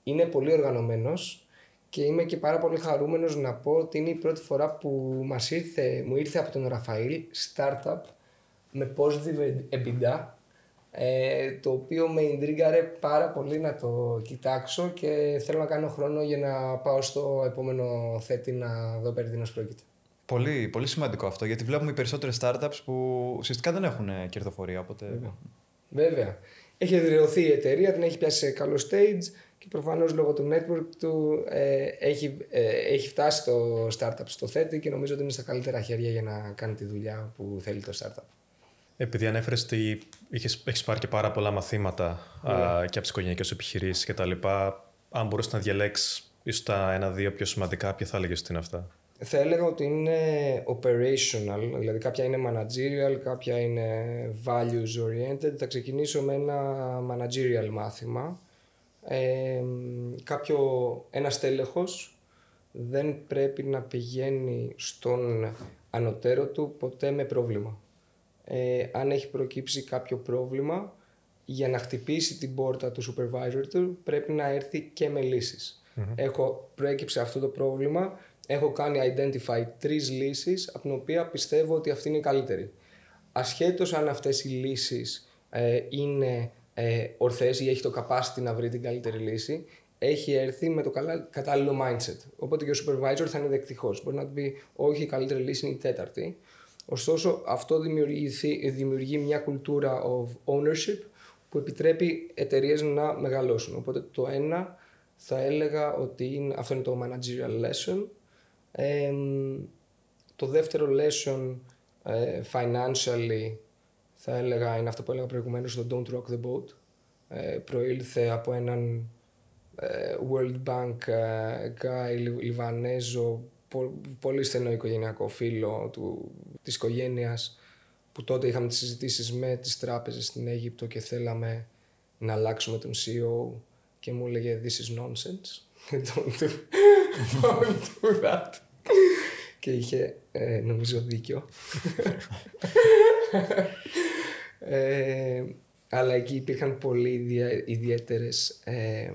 Είναι πολύ οργανωμένος και είμαι και πάρα πολύ χαρούμενος να πω ότι είναι η πρώτη φορά που μας ήρθε, μου ήρθε από τον Ραφαήλ startup με positive EBITDA ε, το οποίο με εντρίγκαρε πάρα πολύ να το κοιτάξω και θέλω να κάνω χρόνο για να πάω στο επόμενο θέτη να δω περί τίνος πρόκειται. Πολύ, πολύ σημαντικό αυτό γιατί βλέπουμε οι περισσότερες startups που ουσιαστικά δεν έχουν κερδοφορία. Οπότε... Βέβαια. Βέβαια. Έχει εδραιωθεί η εταιρεία, την έχει πιάσει σε καλό stage και προφανώς λόγω του network του ε, έχει, ε, έχει φτάσει το startup στο θέτη και νομίζω ότι είναι στα καλύτερα χέρια για να κάνει τη δουλειά που θέλει το startup. Επειδή ανέφερες ότι έχεις πάρει και πάρα πολλά μαθήματα yeah. α, και από τις οικογενειακές επιχειρήσεις κτλ. Αν μπορούσες να διαλέξεις ίσως τα ένα-δύο πιο σημαντικά, ποια θα έλεγες ότι είναι αυτά; Θα έλεγα ότι είναι operational, δηλαδή κάποια είναι managerial, κάποια είναι values oriented. Θα ξεκινήσω με ένα managerial μάθημα. Ε, κάποιο, ένας στέλεχος δεν πρέπει να πηγαίνει στον ανωτέρω του ποτέ με πρόβλημα. Ε, αν έχει προκύψει κάποιο πρόβλημα, για να χτυπήσει την πόρτα του supervisor του πρέπει να έρθει και με λυσεις Έχω προέκυψε αυτό το πρόβλημα, έχω κάνει identify τρεις λύσεις από την οποία πιστεύω ότι αυτή είναι η καλύτερη. Ασχέτως αν αυτές οι λύσεις ε, είναι ε, ορθές ή έχει το capacity να βρει την καλύτερη λύση, έχει έρθει με το κατάλληλο mindset. Οπότε και ο supervisor θα είναι δεκτυχός. Μπορεί να του πει όχι η καλύτερη λύση είναι η τέταρτη. Ωστόσο αυτό δημιουργεί, δημιουργεί μια κουλτούρα of ownership που επιτρέπει εταιρείες να μεγαλώσουν. Οπότε το ένα θα έλεγα ότι είναι, αυτό είναι το managerial lesson το δεύτερο lesson ε, financially θα έλεγα είναι αυτό που έλεγα προηγουμένως το Don't Rock the Boat. Ε, προήλθε από έναν ε, World Bank guy Λιβανέζο πολύ στενό οικογενειακό φίλο του, της οικογένειας που τότε είχαμε τις συζητήσεις με τις τράπεζες στην Αίγυπτο και θέλαμε να αλλάξουμε τον CEO και μου έλεγε This is nonsense. don't, do, don't do that και είχε ε, νομίζω δίκιο. ε, αλλά εκεί υπήρχαν πολύ ιδιαίτερες ε,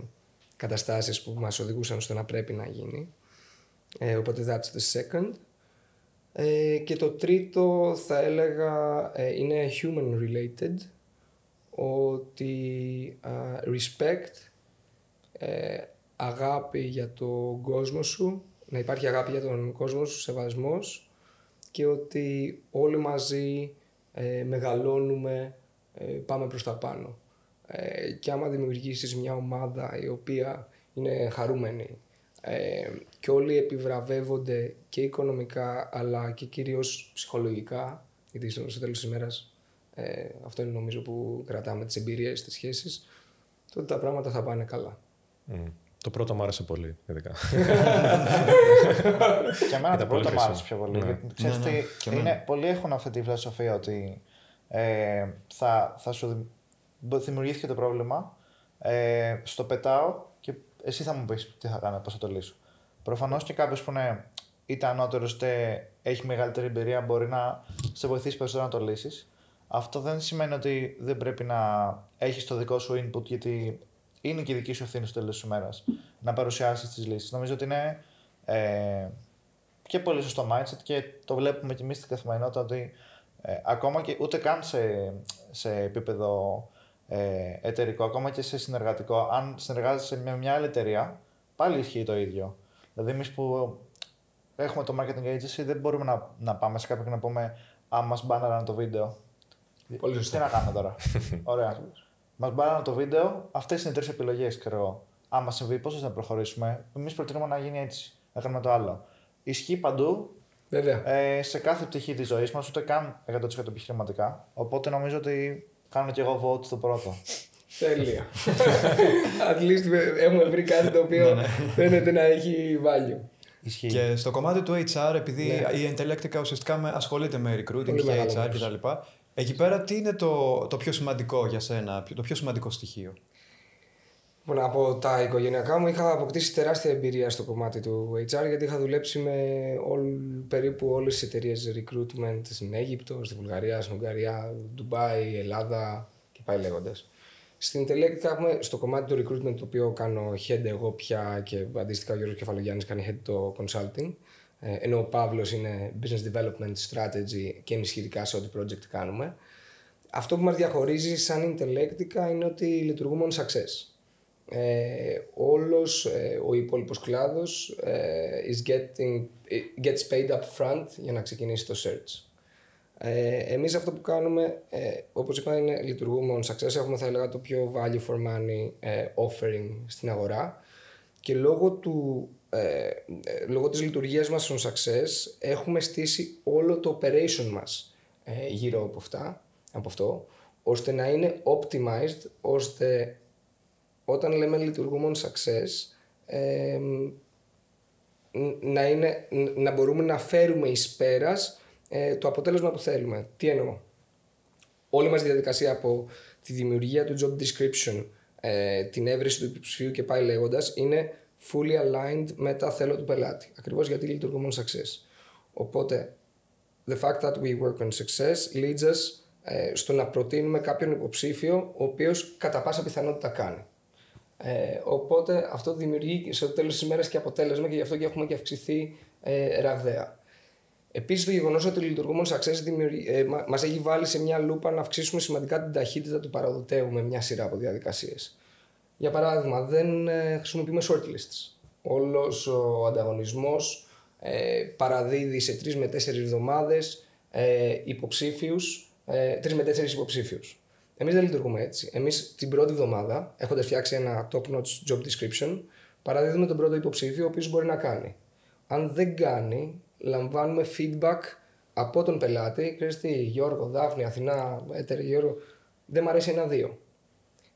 καταστάσεις που μας οδηγούσαν στο να πρέπει να γίνει. Ε, οπότε that's the second. Ε, και το τρίτο θα έλεγα ε, είναι human related ότι respect αγάπη για τον κόσμο σου να υπάρχει αγάπη για τον κόσμο σου, σεβασμός και ότι όλοι μαζί ε, μεγαλώνουμε, ε, πάμε προς τα πάνω. Ε, και άμα δημιουργήσεις μια ομάδα η οποία είναι χαρούμενη ε, και όλοι επιβραβεύονται και οικονομικά αλλά και κυρίως ψυχολογικά, γιατί στο τέλος της ημέρας ε, αυτό είναι νομίζω που κρατάμε τις εμπειρίες, τις σχέσεις, τότε τα πράγματα θα πάνε καλά. Το πρώτο μου άρεσε πολύ, ειδικά. και εμένα το πρώτο μου άρεσε πιο πολύ. Ναι. Ξέρεις ναι, ναι. είναι, πολλοί έχουν αυτή τη φιλοσοφία ότι ε, θα, θα σου δημιουργήθηκε το πρόβλημα, ε, στο πετάω και εσύ θα μου πεις τι θα κάνω, πώς θα το λύσω. Προφανώς και κάποιος που είναι είτε ανώτερος είτε έχει μεγαλύτερη εμπειρία μπορεί να σε βοηθήσει περισσότερο να το λύσεις. Αυτό δεν σημαίνει ότι δεν πρέπει να έχεις το δικό σου input γιατί είναι και η δική σου ευθύνη στο τέλος της ημέρας να παρουσιάσεις τις λύσεις. Νομίζω ότι είναι ε, και πολύ σωστό mindset και το βλέπουμε και εμείς στην καθημερινότητα ότι ε, ακόμα και ούτε καν σε, σε επίπεδο ε, εταιρικό, ακόμα και σε συνεργατικό, αν συνεργάζεσαι με μια άλλη εταιρεία, πάλι ισχύει το ίδιο. Δηλαδή, εμείς που έχουμε το marketing agency, δεν μπορούμε να, να πάμε σε κάποιον και να πούμε Αν μας μπάναραν το βίντεο. Πολύ σωστά. Τι να κάνουμε τώρα; Ωραία. Μας μπάλανε το βίντεο, αυτές είναι οι τρεις επιλογές, ξέρω εγώ. Άμα συμβεί, πώς θα προχωρήσουμε; Εμείς προτείνουμε να γίνει έτσι. Να κάνουμε το άλλο. Ισχύει παντού. Βέβαια. Ε, σε κάθε πτυχή της ζωής μας, ούτε καν 100% επιχειρηματικά. Οπότε νομίζω ότι κάνω κι εγώ vote στο πρώτο. Τέλεια. At least έχουμε βρει κάτι το οποίο φαίνεται να έχει value. Ισχύει. Και στο κομμάτι του HR, επειδή ναι. η Intellectica ουσιαστικά ασχολείται με recruiting και HR κτλ. Εκεί πέρα τι είναι το, το πιο σημαντικό για σένα, το πιο σημαντικό στοιχείο; Λοιπόν, από τα οικογενειακά μου είχα αποκτήσει τεράστια εμπειρία στο κομμάτι του HR γιατί είχα δουλέψει με όλ, περίπου όλες τις εταιρείες recruitment στην Αίγυπτο, στη Βουλγαρία, στην Ουγγαρία, Ντουμπάι, Ελλάδα και πάει λέγοντας. Στην Intellectica έχουμε στο κομμάτι του recruitment το οποίο κάνω head εγώ πια και αντίστοιχα ο Γιώργος Κεφαλογιάννης κάνει head το consulting ε, ενώ ο Παύλος είναι business development strategy και ενισχυτικά σε ό,τι project κάνουμε. Αυτό που μας διαχωρίζει σαν Intellectica είναι ότι λειτουργούμε on success. Ε, όλος ε, ο υπόλοιπος κλάδος ε, is getting, gets paid up front για να ξεκινήσει το search. Ε, εμείς αυτό που κάνουμε, ε, όπως είπα, είναι λειτουργούμε on success, έχουμε θα έλεγα το πιο value for money ε, offering στην αγορά και λόγω, του, ε, λόγω της λειτουργίας μας on success έχουμε στήσει όλο το operation μας γύρω από, αυτά, από αυτό, ώστε να είναι optimized, ώστε όταν λέμε λειτουργούμε on success, να, είναι, να μπορούμε να φέρουμε εις πέρας ε, το αποτέλεσμα που θέλουμε. Τι εννοώ; Όλη μας η διαδικασία από τη δημιουργία του job description, ε, την έβρεση του υποψηφίου και πάει λέγοντας, είναι fully aligned με τα θέλω του πελάτη. Ακριβώς γιατί λειτουργούμε on success. Οπότε, the fact that we work on success leads us ε, στο να προτείνουμε κάποιον υποψήφιο ο οποίος κατά πάσα πιθανότητα κάνει. Ε, οπότε αυτό δημιουργεί στο τέλος της ημέρας και αποτέλεσμα και γι' αυτό και έχουμε και αυξηθεί ε, ραγδαία. Επίσης, το γεγονός ότι λειτουργούμε ω Access ε, μας έχει βάλει σε μια λούπα να αυξήσουμε σημαντικά την ταχύτητα του παραδοτέου με μια σειρά από διαδικασίες. Για παράδειγμα, δεν ε, χρησιμοποιούμε shortlists. Όλος ο ανταγωνισμός ε, παραδίδει σε τρεις με τέσσερις εβδομάδες ε, υποψήφιους, ε, τρεις με τέσσερις υποψήφιους. Εμείς δεν λειτουργούμε έτσι. Εμείς την πρώτη εβδομάδα, έχοντας φτιάξει ένα top notch job description, παραδίδουμε τον πρώτο υποψήφιο, ο οποίος μπορεί να κάνει. Αν δεν κάνει, λαμβάνουμε feedback από τον πελάτη. Ξέρετε Γιώργο, Δάφνη, Αθηνά, έτερη Γιώργο, δεν μου αρέσει ένα-δύο.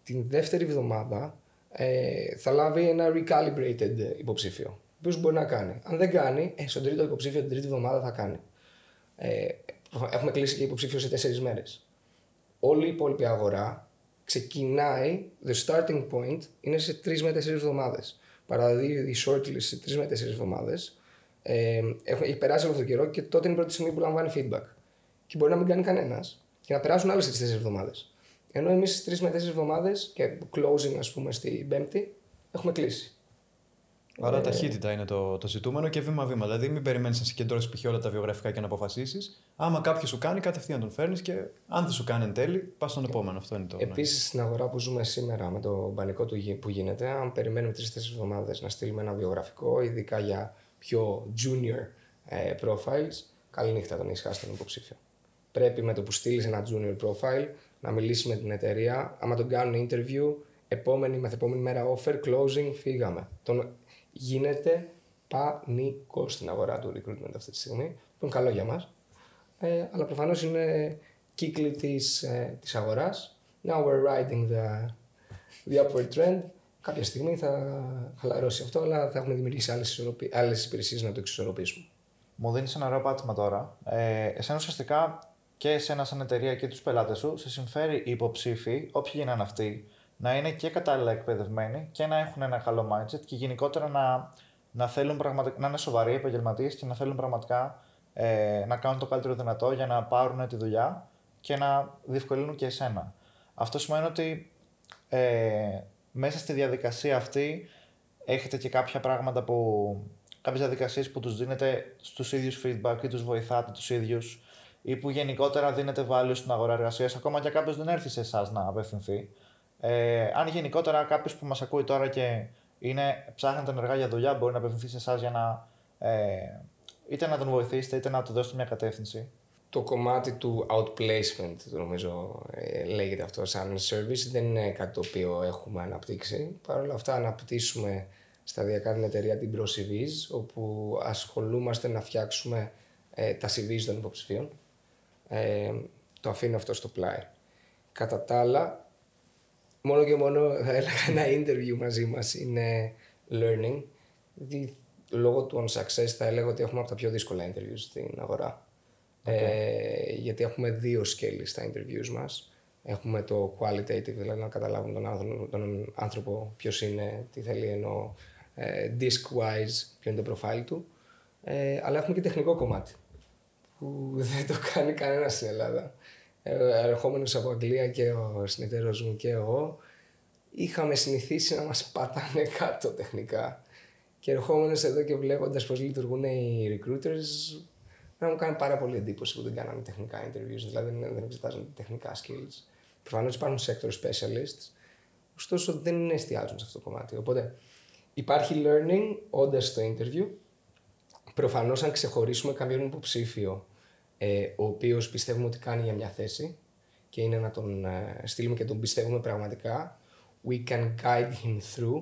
Την δεύτερη εβδομάδα ε, θα λάβει ένα recalibrated υποψήφιο. Ο οποίος μπορεί να κάνει. Αν δεν κάνει, ε, στον τρίτο υποψήφιο την τρίτη εβδομάδα θα κάνει. Ε, έχουμε κλείσει και υποψήφιο σε τέσσερις μέρες όλη η υπόλοιπη αγορά ξεκινάει, the starting point είναι σε 3 με 4 εβδομάδες. Παραδίδει η shortlist σε 3 με 4 εβδομάδες. Ε, έχει περάσει αυτό το καιρό και τότε είναι η πρώτη στιγμή που λαμβάνει feedback. Και μπορεί να μην κάνει κανένας και να περάσουν άλλες 4 εβδομάδες. Ενώ εμείς στις 3 με 4 εβδομάδες και closing, ας πούμε, στην Πέμπτη, έχουμε κλείσει. Άρα, ε, ταχύτητα είναι το, το ζητούμενο και βήμα-βήμα. Δηλαδή, μην περιμένεις να συγκεντρώσει π.χ. όλα τα βιογραφικά και να αποφασίσεις. Άμα κάποιος σου κάνει, κατευθείαν τον φέρνεις και αν δεν σου κάνει εν τέλει, πας στον επόμενο. Αυτό είναι το. Επίσης, στην αγορά που ζούμε σήμερα με το πανικό του που γίνεται, αν περιμένουμε τρει-τέσσερι εβδομάδες να στείλουμε ένα βιογραφικό, ειδικά για πιο junior ε, profiles, καλή νύχτα τον έχεις χάσει τον υποψήφιο. Πρέπει με το που στείλεις ένα junior profile να μιλήσεις με την εταιρεία. Άμα τον κάνουν interview, επόμενη μεθεπόμενη μέρα offer, closing, φύγαμε. Τον γίνεται πανικό στην αγορά του recruitment αυτή τη στιγμή. Που είναι καλό για μας. Ε, αλλά προφανώς είναι κύκλοι της της ε, αγοράς. Now we're riding the, the upward trend. Κάποια στιγμή θα χαλαρώσει αυτό, αλλά θα έχουμε δημιουργήσει άλλες υπηρεσίες να το εξισορροπήσουμε. Μου δίνεις ένα ωραίο πάτημα τώρα. Ε, εσένα ουσιαστικά και εσένα σαν εταιρεία και τους πελάτες σου, σε συμφέρει οι υποψήφοι, όποιοι γίνανε αυτοί, να είναι και κατάλληλα εκπαιδευμένοι και να έχουν ένα καλό mindset και γενικότερα να, να, θέλουν πραγματικά, να είναι σοβαροί επαγγελματίες και να θέλουν πραγματικά ε, να κάνουν το καλύτερο δυνατό για να πάρουν τη δουλειά και να διευκολύνουν και εσένα. Αυτό σημαίνει ότι ε, μέσα στη διαδικασία αυτή έχετε και κάποια πράγματα που κάποιες διαδικασίες που τους δίνετε στους ίδιους feedback ή τους βοηθάτε τους ίδιους ή που γενικότερα δίνετε value στην αγορά εργασίας ακόμα και κάποιος δεν έρθει σε εσάς να απευθυνθεί. Ε, αν γενικότερα κάποιος που μας ακούει τώρα και είναι, ψάχνετε ενεργά για δουλειά, μπορεί να απευθυνθεί σε εσάς για να ε, είτε να τον βοηθήσετε είτε να του δώσετε μια κατεύθυνση. Το κομμάτι του outplacement, νομίζω ε, λέγεται αυτό σαν service, δεν είναι κάτι το οποίο έχουμε αναπτύξει. Παρ' όλα αυτά αναπτύσσουμε σταδιακά την εταιρεία την ProCVs, όπου ασχολούμαστε να φτιάξουμε ε, τα CVs των υποψηφίων. Ε, το αφήνω αυτό στο πλάι. Κατά τα άλλα, μόνο και μόνο θα έλεγα ένα interview μαζί μας είναι learning. Δηλαδή, λόγω του on success θα έλεγα ότι έχουμε από τα πιο δύσκολα interviews στην αγορά. Ε, γιατί έχουμε δύο σκέλη στα interviews μας. Έχουμε το qualitative, δηλαδή να καταλάβουν τον άνθρωπο, τον άνθρωπο ποιος είναι, τι θέλει, ενώ ε, disc-wise ποιο είναι το profile του. Ε, αλλά έχουμε και τεχνικό κομμάτι που δεν το κάνει κανένας στην Ελλάδα. Ε, ερχόμενος από Αγγλία και ο συνεταίρος μου και εγώ, είχαμε συνηθίσει να μας πατάνε κάτω τεχνικά. Και ερχόμενος εδώ και βλέποντας πώς λειτουργούν οι recruiters, να μου κάνει πάρα πολύ εντύπωση που δεν κάναμε τεχνικά interviews, δηλαδή δεν, δεν εξετάζουν τεχνικά skills. Προφανώς υπάρχουν sector specialists, ωστόσο δεν εστιάζουν σε αυτό το κομμάτι. Οπότε υπάρχει learning όντας στο interview. Προφανώς, αν ξεχωρίσουμε κάποιον υποψήφιο, ε, ο οποίος πιστεύουμε ότι κάνει για μια θέση και είναι να τον ε, στείλουμε και τον πιστεύουμε πραγματικά, we can guide him through,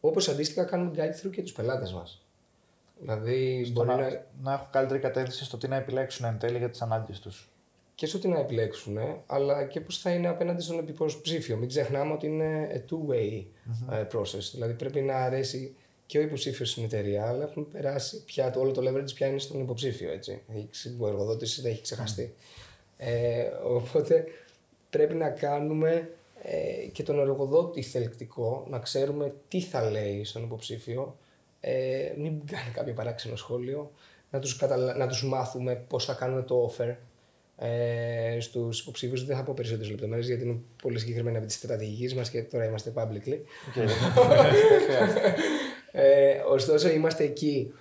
όπως αντίστοιχα κάνουμε guide through και τους πελάτες μας. Δηλαδή, μπορεί να, να... να έχουν καλύτερη κατεύθυνση στο τι να επιλέξουν εν τέλει για τις ανάγκες τους και σε ό,τι να επιλέξουν, αλλά και πώς θα είναι απέναντι στον υποψήφιο. Μην ξεχνάμε ότι είναι a two-way mm-hmm. process. Δηλαδή πρέπει να αρέσει και ο υποψήφιος στην εταιρεία, αλλά έχουν περάσει πια το, όλο το leverage πια είναι στον υποψήφιο. Έτσι. Ο εργοδότης δεν έχει ξεχαστεί. Mm. Ε, οπότε πρέπει να κάνουμε ε, και τον εργοδότη θελκτικό, να ξέρουμε τι θα λέει στον υποψήφιο, ε, μην κάνει κάποιο παράξενο σχόλιο, να τους, καταλα... να τους μάθουμε πώς θα κάνουμε το offer, ε, στους υποψήφιους. Δεν θα πω περισσότερες λεπτομέρειες γιατί είναι πολύ συγκεκριμένα από της στρατηγικής μας και τώρα είμαστε publicly. ε, ωστόσο, είμαστε εκεί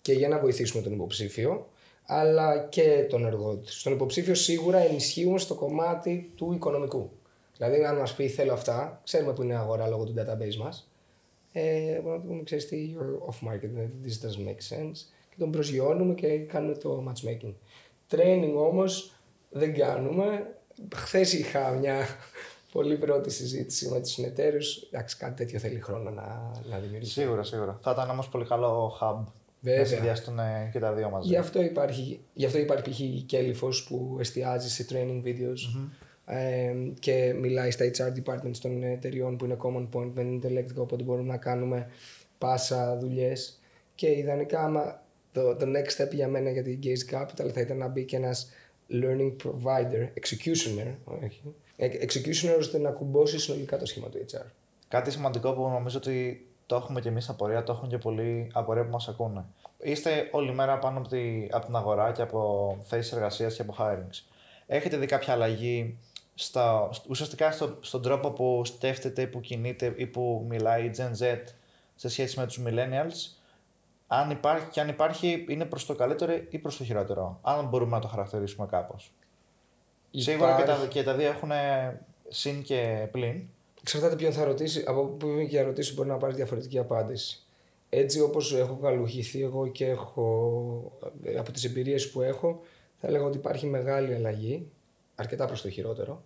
και για να βοηθήσουμε τον υποψήφιο, αλλά και τον εργότη. Στον υποψήφιο σίγουρα ενισχύουμε στο κομμάτι του οικονομικού. Δηλαδή, αν μας πει θέλω αυτά, ξέρουμε που είναι αγορά λόγω του database μας. Ε, μπορούμε να του πούμε, ξέρεις τι, you're off market, this doesn't make sense. Και τον προσγειώνουμε και κάνουμε το matchmaking. Training όμως δεν κάνουμε. Χθες είχα μια πολύ πρώτη συζήτηση με τους συνεταίρους. Εντάξει, κάτι τέτοιο θέλει χρόνο να, να δημιουργήσει. Σίγουρα, σίγουρα. Θα ήταν όμως πολύ καλό hub Βέβαια. να συνδυαστούν και τα δύο μαζί. Γι' αυτό υπάρχει, γι αυτό υπάρχει π.χ. η Κέλυφος που εστιάζει σε training videos mm-hmm. ε, και μιλάει στα HR departments των εταιριών που είναι common point με intellect, οπότε μπορούμε να κάνουμε πάσα δουλειές. Και ιδανικά, άμα το, το next step για μένα για την Gaze Capital θα ήταν να μπει και ένας learning provider, executioner, όχι, executioner ώστε να κουμπώσει συνολικά το σχήμα του HR. Κάτι σημαντικό που νομίζω ότι το έχουμε και εμείς απορία, το έχουν και πολλοί απορία που μας ακούνε. Είστε όλη μέρα πάνω από, τη, από την αγορά και από θέσεις εργασίας και από hirings. Έχετε δει κάποια αλλαγή στα, ουσιαστικά στο, στον τρόπο που σκέφτεται, που κινείται ή που μιλάει η Gen Z σε σχέση με τους millennials; Αν υπάρχει και αν υπάρχει είναι προς το καλύτερο ή προς το χειρότερο. Αν μπορούμε να το χαρακτηρίσουμε κάπως. Υπάρχει... Σίγουρα και τα, και τα δύο έχουν συν και πλην. Εξαρτάται ποιον θα ρωτήσει, από πού είναι και η ερωτήσει μπορεί να πάρει διαφορετική απάντηση. Έτσι όπως έχω καλουχηθεί εγώ και έχω, από τις εμπειρίες που έχω, θα έλεγα ότι υπάρχει μεγάλη αλλαγή, αρκετά προς το χειρότερο.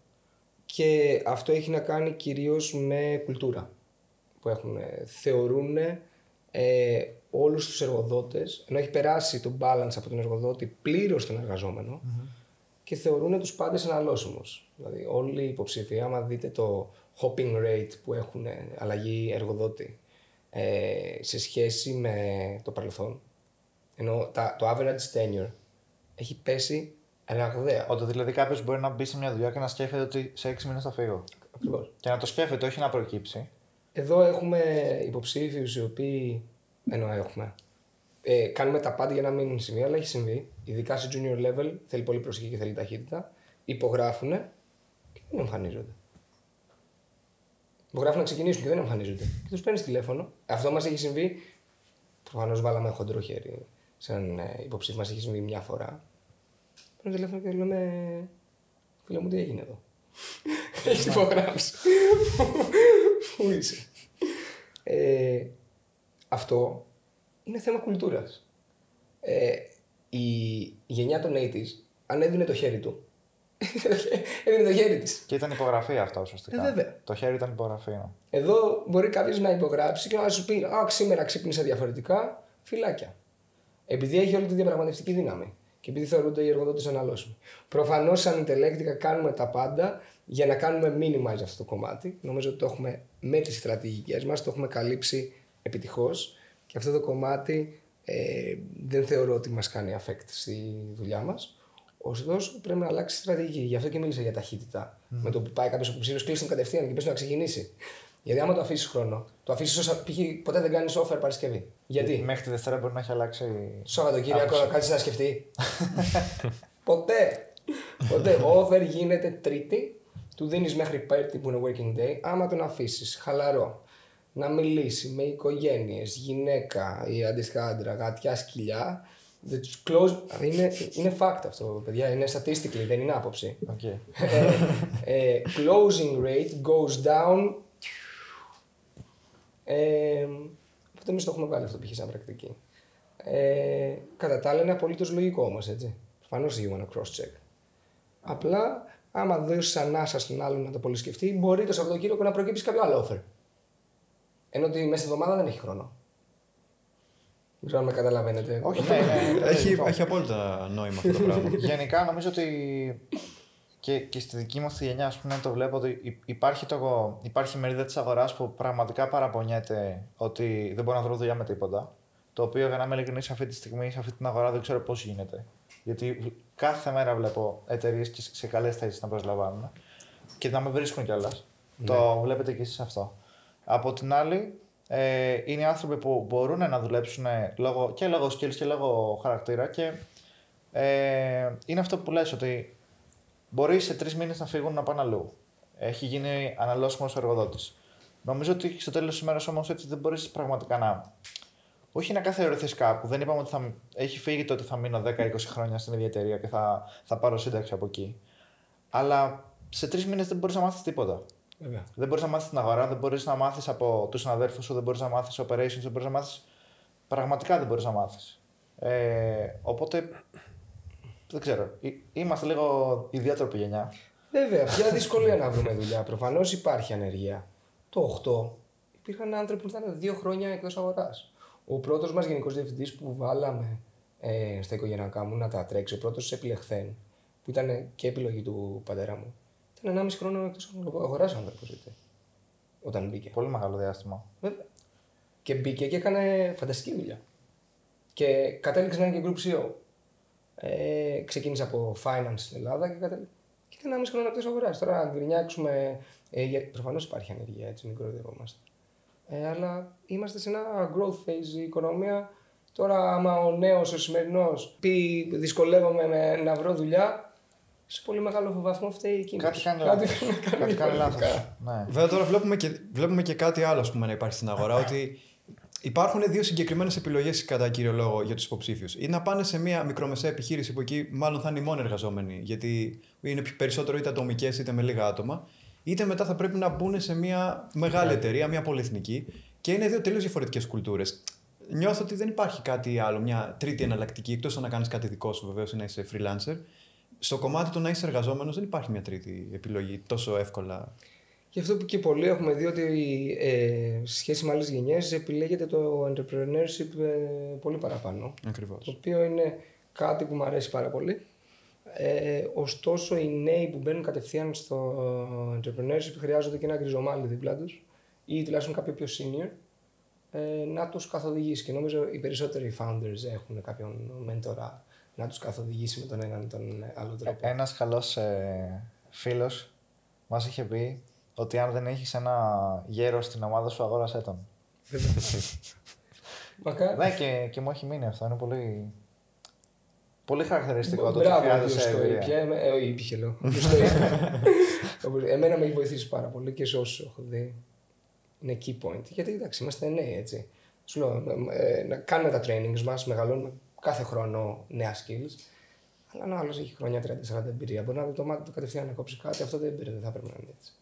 Και αυτό έχει να κάνει κυρίως με κουλτούρα που έχουν. Θεωρούν ε, όλους τους εργοδότες, ενώ έχει περάσει το balance από τον εργοδότη πλήρως στον εργαζομενο και θεωρούν τους πάντες αναλώσιμους. Δηλαδή όλοι οι υποψήφοι, άμα δείτε το hopping rate που έχουν αλλαγή εργοδότη ε, σε σχέση με το παρελθόν, ενώ τα, το average tenure έχει πέσει ραγδαία. Όταν δηλαδή κάποιος μπορεί να μπει σε μια δουλειά και να σκέφτεται ότι σε 6 μήνες θα φύγω. Ακριβώς. Και να το σκέφτεται, όχι να προκύψει. Εδώ έχουμε υποψήφιους οι οποίοι ενώ έχουμε. Ε, κάνουμε τα πάντα για να μην συμβεί, αλλά έχει συμβεί. Ειδικά σε junior level θέλει πολύ προσοχή και θέλει ταχύτητα. Υπογράφουν και δεν εμφανίζονται. Υπογράφουν να ξεκινήσουν και δεν εμφανίζονται. Και τους παίρνεις τηλέφωνο. Αυτό μας έχει συμβεί. Προφανώς βάλαμε χοντρό χέρι σε έναν ε, υποψήφιο. Μας έχει συμβεί μια φορά. Παίρνω τηλέφωνο και λέμε. Φίλε μου, τι έγινε εδώ; Έχει υπογράψει. Πού είσαι; Ε, αυτό είναι θέμα κουλτούρας. Ε, η, γενιά των 80s, αν έδινε το χέρι του, έδινε το χέρι της. Και ήταν υπογραφή αυτό ουσιαστικά. Ε, βέβαια. Το χέρι ήταν υπογραφή. Ναι. Εδώ μπορεί κάποιος να υπογράψει και να σου πει: Α, σήμερα ξύπνησα διαφορετικά, φυλάκια. Επειδή έχει όλη τη διαπραγματευτική δύναμη. Και επειδή θεωρούνται οι εργοδότες αναλώσιμοι. Προφανώς, σαν intellect κάνουμε τα πάντα για να κάνουμε minimize αυτό το κομμάτι. Νομίζω ότι το έχουμε με τις στρατηγικές μας, το έχουμε καλύψει επιτυχώς. Και αυτό το κομμάτι ε, δεν θεωρώ ότι μας κάνει affect στη δουλειά μας. Ωστόσο, πρέπει να αλλάξει στρατηγική. Γι' αυτό και μίλησα για ταχύτητα. Mm. Με το που πάει κάποιος υποψήφιο, κλείσει κατευθείαν και πες να ξεκινήσει. Γιατί άμα το αφήσεις χρόνο, το αφήσεις όσα π.χ. ποτέ δεν κάνεις offer Παρασκευή. Γιατί; Μέχρι τη Δευτέρα μπορεί να έχει αλλάξει. Σαββατοκύριακο να κάτσει να σκεφτεί. ποτέ. ποτέ. Offer γίνεται Τρίτη, του δίνεις μέχρι Πέμπτη που είναι working day. Άμα τον αφήσεις χαλαρό, να μιλήσει με οικογένειες, γυναίκα ή αντίστοιχα άντρα, γατιά, σκυλιά. Close, είναι, είναι fact αυτό, παιδιά. Είναι statistically, δεν είναι άποψη. Okay. ε, ε, closing rate goes down ε, οπότε εμείς το έχουμε βγάλει αυτό π.χ. σαν πρακτική. Ε, κατά τα άλλα είναι απολύτως λογικό όμως έτσι. Προφανώς you want cross check. Απλά άμα δώσεις ανάσα στον άλλον να το πολύ σκεφτεί, μπορεί το Σαββατοκύριακο να προκύψει κάποιο άλλο offer. Ενώ ότι μέσα στη εβδομάδα δεν έχει χρόνο. Δεν ξέρω αν με καταλαβαίνετε. Όχι, ναι, ναι, ναι, έχει, έχει απόλυτα νόημα αυτό το πράγμα. Γενικά νομίζω ότι και, και στη δική μου τη γενιά, ας πούμε, το βλέπω ότι υπάρχει, το, υπάρχει μερίδα της αγοράς που πραγματικά παραπονιέται ότι δεν μπορεί να βρω δουλειά με τίποτα. Το οποίο για να είμαι ειλικρινής αυτή τη στιγμή, σε αυτή την αγορά δεν ξέρω πώς γίνεται. Γιατί κάθε μέρα βλέπω εταιρείες σε καλές θέσεις να προσλαμβάνουν και να με βρίσκουν κιόλας. Ναι. Το βλέπετε κι εσείς αυτό. Από την άλλη, ε, είναι άνθρωποι που μπορούν να δουλέψουν λόγω, και λόγω skills και λόγω χαρακτήρα και ε, είναι αυτό που λες ότι μπορεί σε τρεις μήνες να φύγουν να πάνε αλλού. Έχει γίνει αναλώσιμος εργοδότης. Νομίζω ότι στο τέλος της ημέρας όμως έτσι δεν μπορείς πραγματικά να. Όχι να καθιερωθεί κάπου. Δεν είπαμε ότι θα... έχει φύγει το ότι θα μείνω 10-20 χρόνια στην ίδια εταιρεία και θα, θα πάρω σύνταξη από εκεί. Αλλά σε τρεις μήνες δεν μπορείς να μάθεις τίποτα. Βέβαια. Δεν μπορείς να μάθεις την αγορά, δεν μπορείς να μάθεις από τους συναδέλφους σου, δεν μπορείς να μάθεις operations, δεν μπορείς να μάθει. Πραγματικά δεν μπορείς να μάθεις. Ε, οπότε δεν ξέρω. Είμαστε λίγο ιδιότροπη γενιά. Βέβαια, ποια δυσκολία να βρούμε δουλειά. Προφανώς υπάρχει ανεργία. Το 8 υπήρχαν άνθρωποι που ήταν δύο χρόνια εκτός αγοράς. Ο πρώτος μας γενικός διευθυντής που βάλαμε ε, στα οικογενειακά μου να τα τρέξει, ο πρώτος επιλεχθέν, που ήταν και επιλογή του πατέρα μου, ήταν 1,5 χρόνο εκτός αγορά άνθρωπο. Όταν μπήκε. Πολύ μεγάλο διάστημα. Βέβαια. Και μπήκε και έκανε φανταστική δουλειά. Και κατέληξε να είναι και group CEO. Ε, ξεκίνησα από finance στην Ελλάδα και, κατα... και ήταν ένα μισό χρόνο εκτός αγοράς. Τώρα να γκρινιάξουμε. Ε, Προφανώς υπάρχει ανεργία, έτσι, μικρό δεχόμαστε. Ε, αλλά είμαστε σε ένα growth phase η οικονομία. Τώρα, άμα ο νέος, ο σημερινός, πει δυσκολεύομαι με, να βρω δουλειά, σε πολύ μεγάλο βαθμό φταίει εκείνο. Κάτι κάνει λάθος. Κάτι κάνει λάθος. Ναι. Βέβαια, τώρα βλέπουμε και, βλέπουμε και κάτι άλλο που να υπάρχει στην αγορά. ότι Υπάρχουν δύο συγκεκριμένες επιλογές κατά κύριο λόγο για τους υποψήφιους. Ή να πάνε σε μια μικρομεσαία επιχείρηση που εκεί μάλλον θα είναι οι μόνοι εργαζόμενοι, γιατί είναι περισσότερο είτε ατομικές είτε με λίγα άτομα, είτε μετά θα πρέπει να μπουν σε μια μεγάλη ναι. εταιρεία, μια πολυεθνική. Και είναι δύο τελείως διαφορετικές κουλτούρες. Νιώθω ότι δεν υπάρχει κάτι άλλο, μια τρίτη εναλλακτική, εκτός να κάνεις κάτι δικό σου βεβαίως ή να είσαι freelancer. Στο κομμάτι του να είσαι εργαζόμενος δεν υπάρχει μια τρίτη επιλογή τόσο εύκολα. Γι' αυτό που και πολλοί έχουμε δει ότι ε, σε σχέση με άλλες γενιές επιλέγεται το entrepreneurship ε, πολύ παραπάνω. Ακριβώς. Το οποίο είναι κάτι που μου αρέσει πάρα πολύ. Ε, ωστόσο, οι νέοι που μπαίνουν κατευθείαν στο entrepreneurship χρειάζονται και ένα γκριζομάλι δίπλα τους ή τουλάχιστον κάποιο πιο senior ε, να τους καθοδηγήσει. Και νομίζω οι περισσότεροι founders έχουν κάποιον μέντορα να τους καθοδηγήσει με τον έναν ή τον άλλο τρόπο. Ένας καλό ε, φίλος μας είχε πει ότι αν δεν έχεις ένα γέρο στην ομάδα σου, αγόρασέ τον. Μακάρι. Ναι, και, και μου έχει μείνει αυτό. Είναι πολύ, πολύ χαρακτηριστικό το ότι χρειάζεσαι εμπειρία. Ε, ή πιχελό. Εμένα με έχει βοηθήσει πάρα πολύ και σε όσους έχω δει. Είναι key point. Γιατί εντάξει, είμαστε νέοι έτσι. Σου λέω, ε, να κάνουμε τα trainings μας, μεγαλώνουμε κάθε χρόνο νέα skills. Αλλά αν άλλος έχει χρόνια 30-40 εμπειρία, μπορεί να δει το μάτι του κατευθείαν να κόψει κάτι. Αυτό δεν, δεν θα πρέπει να είναι έτσι.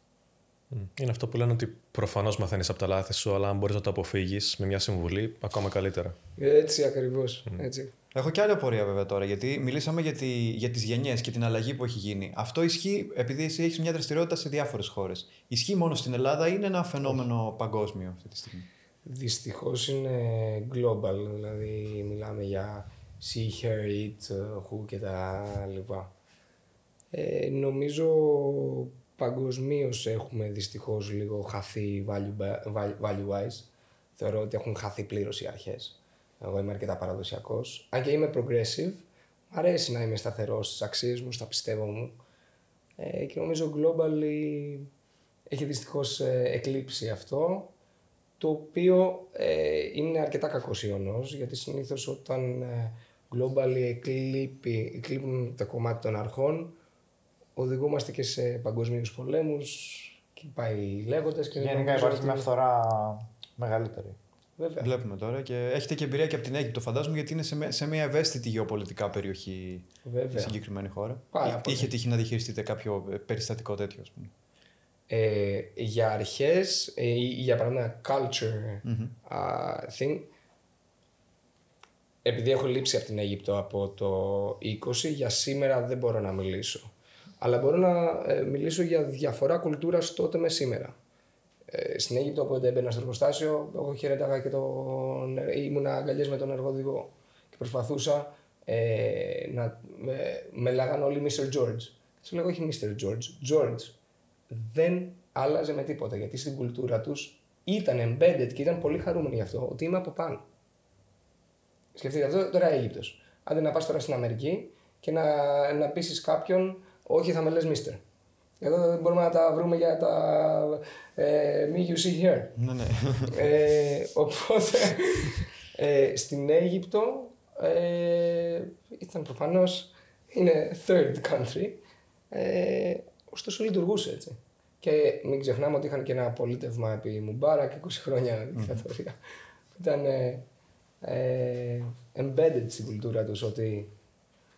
Είναι αυτό που λένε ότι προφανώς μαθαίνεις από τα λάθη σου, αλλά αν μπορείς να το αποφύγεις με μια συμβουλή, ακόμα καλύτερα. Έτσι ακριβώς. Έτσι. Έχω και άλλη απορία βέβαια τώρα, γιατί μιλήσαμε για, τη, για τις γενιές και την αλλαγή που έχει γίνει. Αυτό ισχύει επειδή εσύ έχεις μια δραστηριότητα σε διάφορες χώρες. Ισχύει μόνο στην Ελλάδα ή είναι ένα φαινόμενο παγκόσμιο αυτή τη στιγμή; Δυστυχώς είναι global, δηλαδή μιλάμε για see her eat who και τα λοιπά. Ε, νομίζω παγκοσμίως έχουμε δυστυχώς λίγο χαθεί value, value wise. Θεωρώ ότι έχουν χαθεί πλήρως οι αρχές. Εγώ είμαι αρκετά παραδοσιακός. Αν και είμαι progressive, μου αρέσει να είμαι σταθερός στις αξίες μου, στα πιστεύω μου. Ε, και νομίζω globally έχει δυστυχώς ε, εκλείψει αυτό. Το οποίο ε, είναι αρκετά κακός ιονός, γιατί συνήθως όταν ε, globally εκλείπει, εκλείπουν τα κομμάτια των αρχών, οδηγούμαστε και σε παγκοσμίους πολέμους και πάει λέγοντας. Γενικά υπάρχει μια φθορά μεγαλύτερη. Βέβαια. Βλέπουμε τώρα και έχετε και εμπειρία και από την Αίγυπτο, φαντάζομαι, γιατί είναι σε, σε μια ευαίσθητη γεωπολιτικά περιοχή Βέβαια. η συγκεκριμένη χώρα. Πάρα Είχε τύχει να διαχειριστείτε κάποιο ε, περιστατικό τέτοιο, ας πούμε. Ε, για αρχές ε, ή για παράδειγμα culture mm-hmm. uh, thing, επειδή έχω λείψει από την Αίγυπτο από το 20, για σήμερα δεν μπορώ να μιλήσω. Αλλά μπορώ να ε, μιλήσω για διαφορά κουλτούρας τότε με σήμερα. Ε, στην Αίγυπτο, όποτε έμπαινα στο εργοστάσιο, εγώ χαιρέταγα και τον. ήμουν αγκαλιές με τον εργοδηγό και προσπαθούσα ε, να. Με, με λέγανε όλοι Mr. George. Τους λέγω όχι Mr. George. George. Δεν άλλαζε με τίποτα γιατί στην κουλτούρα τους ήταν embedded και ήταν πολύ χαρούμενοι γι' αυτό ότι είμαι από πάνω. Σκεφτείτε αυτό τώρα Αίγυπτος. Άντε να πας τώρα στην Αμερική και να, να πείσεις κάποιον, όχι θα με λες Mr. Εδώ μπορούμε να τα βρούμε για τα ε, me you see here. Ναι, ναι. Ε, οπότε ε, στην Αίγυπτο ε, ήταν προφανώς είναι third country ε, ωστόσο λειτουργούσε έτσι. Και μην ξεχνάμε ότι είχαν και ένα απολύτευμα επί Μουμπάρα και 20 χρόνια δικτατορία. Ήταν ε, ε, embedded στην κουλτούρα τους ότι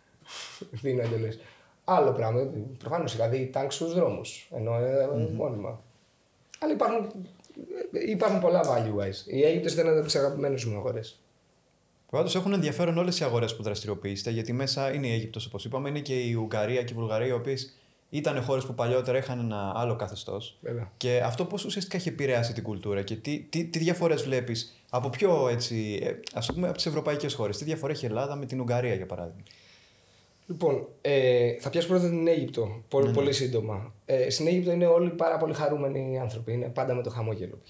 δίνω εντελώς. Άλλο πράγμα. Προφανώς είχα δει τάγκ στους δρόμους. Ενώ mm-hmm. μόνιμα. Αλλά υπάρχουν, υπάρχουν πολλά value wise. Η Αίγυπτο ήταν ένας από τι αγαπημένε μου αγορές. Πάντως έχουν ενδιαφέρον όλες οι αγορές που δραστηριοποιήσετε, γιατί μέσα είναι η Αίγυπτος, όπως είπαμε, είναι και η Ουγγαρία και η Βουλγαρία, οι οποίες ήταν χώρες που παλιότερα είχαν ένα άλλο καθεστώς. Και αυτό πώς ουσιαστικά έχει επηρεάσει την κουλτούρα και τι, τι, τι διαφορές βλέπεις από πιο έτσι, ε, ας πούμε, από τις ευρωπαϊκές χώρες. Τι διαφορά έχει η Ελλάδα με την Ουγγαρία, για παράδειγμα; Λοιπόν, ε, θα πιάσω πρώτα την Αίγυπτο. Πολύ, ναι, ναι. πολύ σύντομα. Ε, στην Αίγυπτο είναι όλοι πάρα πολύ χαρούμενοι άνθρωποι. Είναι πάντα με το χαμόγελο.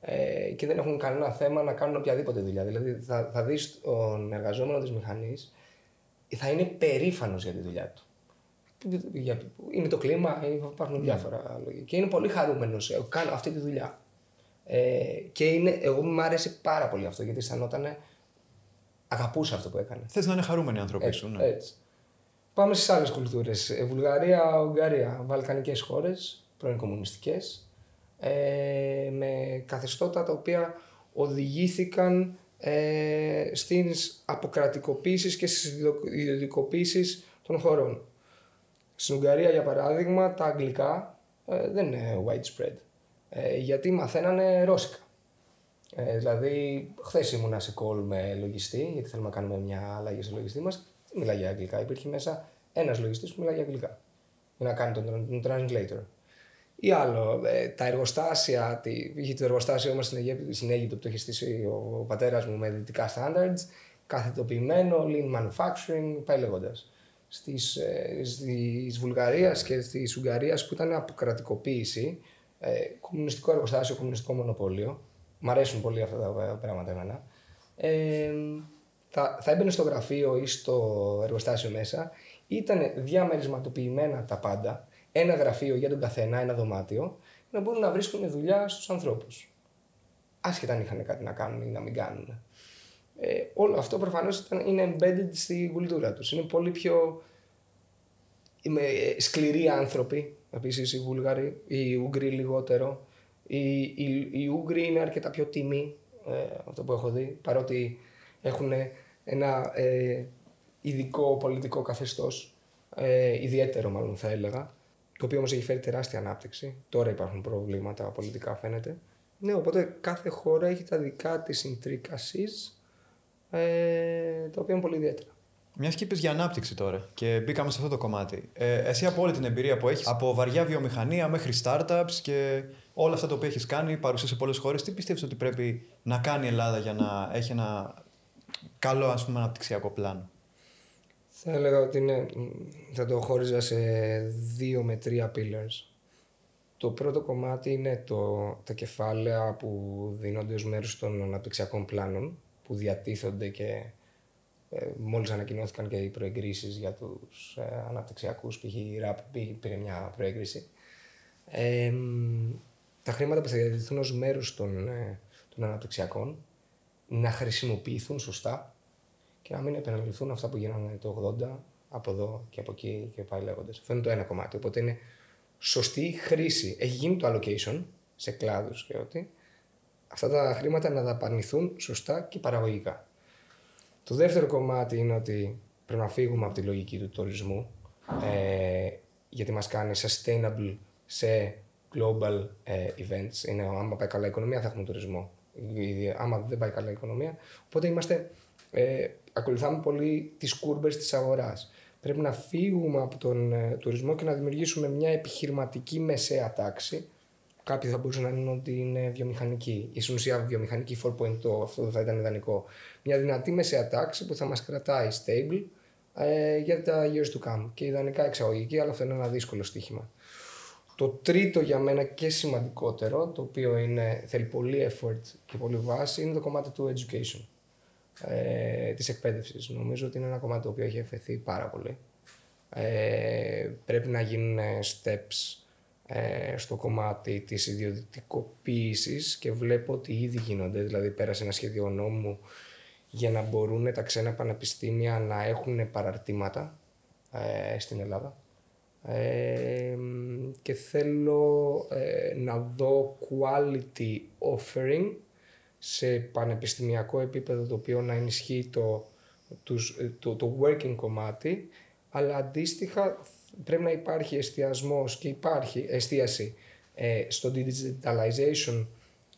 Ε, και δεν έχουν κανένα θέμα να κάνουν οποιαδήποτε δουλειά. Δηλαδή, θα, θα δεις τον εργαζόμενο της μηχανής, θα είναι περήφανος για τη δουλειά του. Είναι το κλίμα, υπάρχουν ναι. διάφορα λόγια. Και είναι πολύ χαρούμενος. Ε, κάνω αυτή τη δουλειά. Ε, και είναι, εγώ μου άρεσε πάρα πολύ αυτό γιατί αισθανόταν. Αγαπούσα αυτό που έκανε. Θες να είναι χαρούμενοι οι άνθρωποι σου. Ναι. Έτσι. Πάμε στις άλλες κουλτούρες. Ε, Βουλγαρία, Ουγγαρία, βαλκανικές χώρες, πρώην κομμουνιστικές, ε, με καθεστώτα τα οποία οδηγήθηκαν ε, στις αποκρατικοποίησεις και στις ιδιωτικοποίησεις των χωρών. Στην Ουγγαρία, για παράδειγμα, τα αγγλικά ε, δεν είναι widespread, ε, γιατί μαθαίνανε ρώσικα. Ε, δηλαδή, χθες ήμουνα σε call με λογιστή, γιατί θέλουμε να κάνουμε μια αλλαγή στο λογιστή μας μιλάει για αγγλικά. Υπήρχε μέσα ένας λογιστής που μιλάει για αγγλικά. Για να κάνει τον, τον translator. Ή άλλο, ε, τα εργοστάσια, τη, είχε το εργοστάσιο μας στην, Αιγύπτο, στην Αίγυπτο που το είχε στήσει ο, ο πατέρας μου με δυτικά standards, καθετοποιημένο, lean manufacturing, πάει λέγοντας. Στις ε, Βουλγαρίας και τη Ουγγαρίας που ήταν αποκρατικοποίηση, ε, κομμουνιστικό εργοστάσιο, κομμουνιστικό μονοπόλιο. Μ' αρέσουν πολύ αυτά τα πράγματα εμένα. Ε, θα, θα έμπαινε στο γραφείο ή στο εργοστάσιο μέσα, ήταν διαμερισματοποιημένα τα πάντα, ένα γραφείο για τον καθένα, ένα δωμάτιο, να μπορούν να βρίσκουν δουλειά στους ανθρώπους. Άσχετα αν είχαν κάτι να κάνουν ή να μην κάνουν. Ε, όλο αυτό προφανώς είναι embedded στη κουλτούρα τους. Είναι πολύ πιο είμαι, ε, σκληροί άνθρωποι. Επίσης οι Βούλγαροι, οι Ούγγροι λιγότερο. Οι, οι, οι Ούγγροι είναι αρκετά πιο τίμοι, ε, αυτό που έχω δει, παρότι έχουν ένα ε, ειδικό πολιτικό καθεστώς, ε, ιδιαίτερο μάλλον θα έλεγα, το οποίο όμως έχει φέρει τεράστια ανάπτυξη. Τώρα υπάρχουν προβλήματα πολιτικά φαίνεται. Ναι, οπότε κάθε χώρα έχει τα δικά της intricacies, ε, τα οποία είναι πολύ ιδιαίτερα. Μιας και είπες για ανάπτυξη τώρα και μπήκαμε σε αυτό το κομμάτι. Ε, εσύ από όλη την εμπειρία που έχεις, από βαριά βιομηχανία μέχρι startups και όλα αυτά τα οποία έχεις κάνει, παρουσία σε πολλές χώρες, τι πιστεύεις ότι πρέπει να κάνει η Ελλάδα για να έχει ένα καλό ας πούμε, αναπτυξιακό πλάνο; Θα έλεγα ότι είναι, θα το χώριζα σε δύο με τρία pillars. Το πρώτο κομμάτι είναι το, τα κεφάλαια που δίνονται ως μέρος των αναπτυξιακών πλάνων που διατίθονται και ε, μόλις ανακοινώθηκαν και οι προεγκρίσεις για τους ε, αναπτυξιακούς, π.χ. η ΡΑΠ πήρε μια προέγκριση. Ε, τα χρήματα που θα διατηθούν ως μέρος των, ε, των αναπτυξιακών να χρησιμοποιηθούν σωστά και να μην επαναληφθούν αυτά που γίνανε το 80 από εδώ και από εκεί και πάει λέγοντας. Αυτό είναι το ένα κομμάτι. Οπότε είναι σωστή χρήση. Έχει γίνει το allocation σε κλάδους και ότι αυτά τα χρήματα να δαπανηθούν σωστά και παραγωγικά. Το δεύτερο κομμάτι είναι ότι πρέπει να φύγουμε από τη λογική του τουρισμού ε, γιατί μας κάνει sustainable σε global ε, events. Είναι, άμα πάει καλά η οικονομία θα έχουμε τουρισμό. Άμα δεν πάει καλά η οικονομία. Οπότε είμαστε, ε, ακολουθάμε πολύ τις κούρμπες της αγοράς. Πρέπει να φύγουμε από τον ε, τουρισμό και να δημιουργήσουμε μια επιχειρηματική μεσαία τάξη. Κάποιοι θα μπορούσαν να είναι ότι είναι βιομηχανική. Η ουσία βιομηχανική 4.0, αυτό θα ήταν ιδανικό. Μια δυνατή μεσαία τάξη που θα μας κρατάει stable ε, για τα years to come. Και ιδανικά εξαγωγική, αλλά αυτό είναι ένα δύσκολο στοίχημα. Το τρίτο για μένα και σημαντικότερο, το οποίο είναι, θέλει πολύ effort και πολύ βάση, είναι το κομμάτι του education ε, της εκπαίδευσης. Νομίζω ότι είναι ένα κομμάτι το οποίο έχει εφεθεί πάρα πολύ. Ε, πρέπει να γίνουν steps ε, στο κομμάτι της ιδιωτικοποίησης και βλέπω ότι ήδη γίνονται, δηλαδή πέρασε ένα σχέδιο νόμου για να μπορούν τα ξένα πανεπιστήμια να έχουν παραρτήματα ε, στην Ελλάδα. Ε, και θέλω ε, να δω quality offering σε πανεπιστημιακό επίπεδο το οποίο να ενισχύει το, το, το working κομμάτι αλλά αντίστοιχα πρέπει να υπάρχει εστιασμός και υπάρχει εστίαση ε, στο digitalization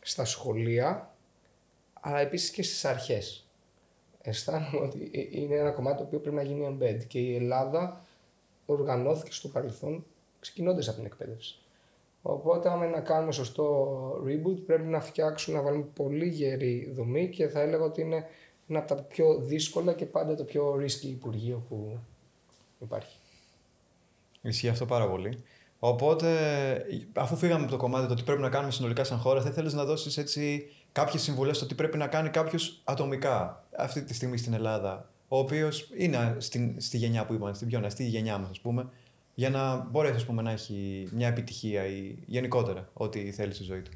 στα σχολεία αλλά επίσης και στις αρχές. Αισθάνομαι ότι ε, είναι ένα κομμάτι το οποίο πρέπει να γίνει embed και η Ελλάδα οργανώθηκε στο παρελθόν ξεκινώντας από την εκπαίδευση. Οπότε, άμα να κάνουμε σωστό reboot, πρέπει να φτιάξουμε, να βάλουμε πολύ γερή δομή και θα έλεγα ότι είναι ένα από τα πιο δύσκολα και πάντα το πιο risky υπουργείο που υπάρχει. Ισχύει αυτό πάρα πολύ. Οπότε, αφού φύγαμε από το κομμάτι το τι πρέπει να κάνουμε συνολικά σαν χώρα, θα ήθελες να δώσεις έτσι κάποιες συμβουλές στο τι πρέπει να κάνει κάποιος ατομικά αυτή τη στιγμή στην Ελλάδα, ο οποίος είναι στην, στη γενιά που είμαστε, στην πιο στη γενιά μας, ας πούμε, για να μπορέσει ας πούμε, να έχει μια επιτυχία ή γενικότερα ό,τι θέλεις στη ζωή του.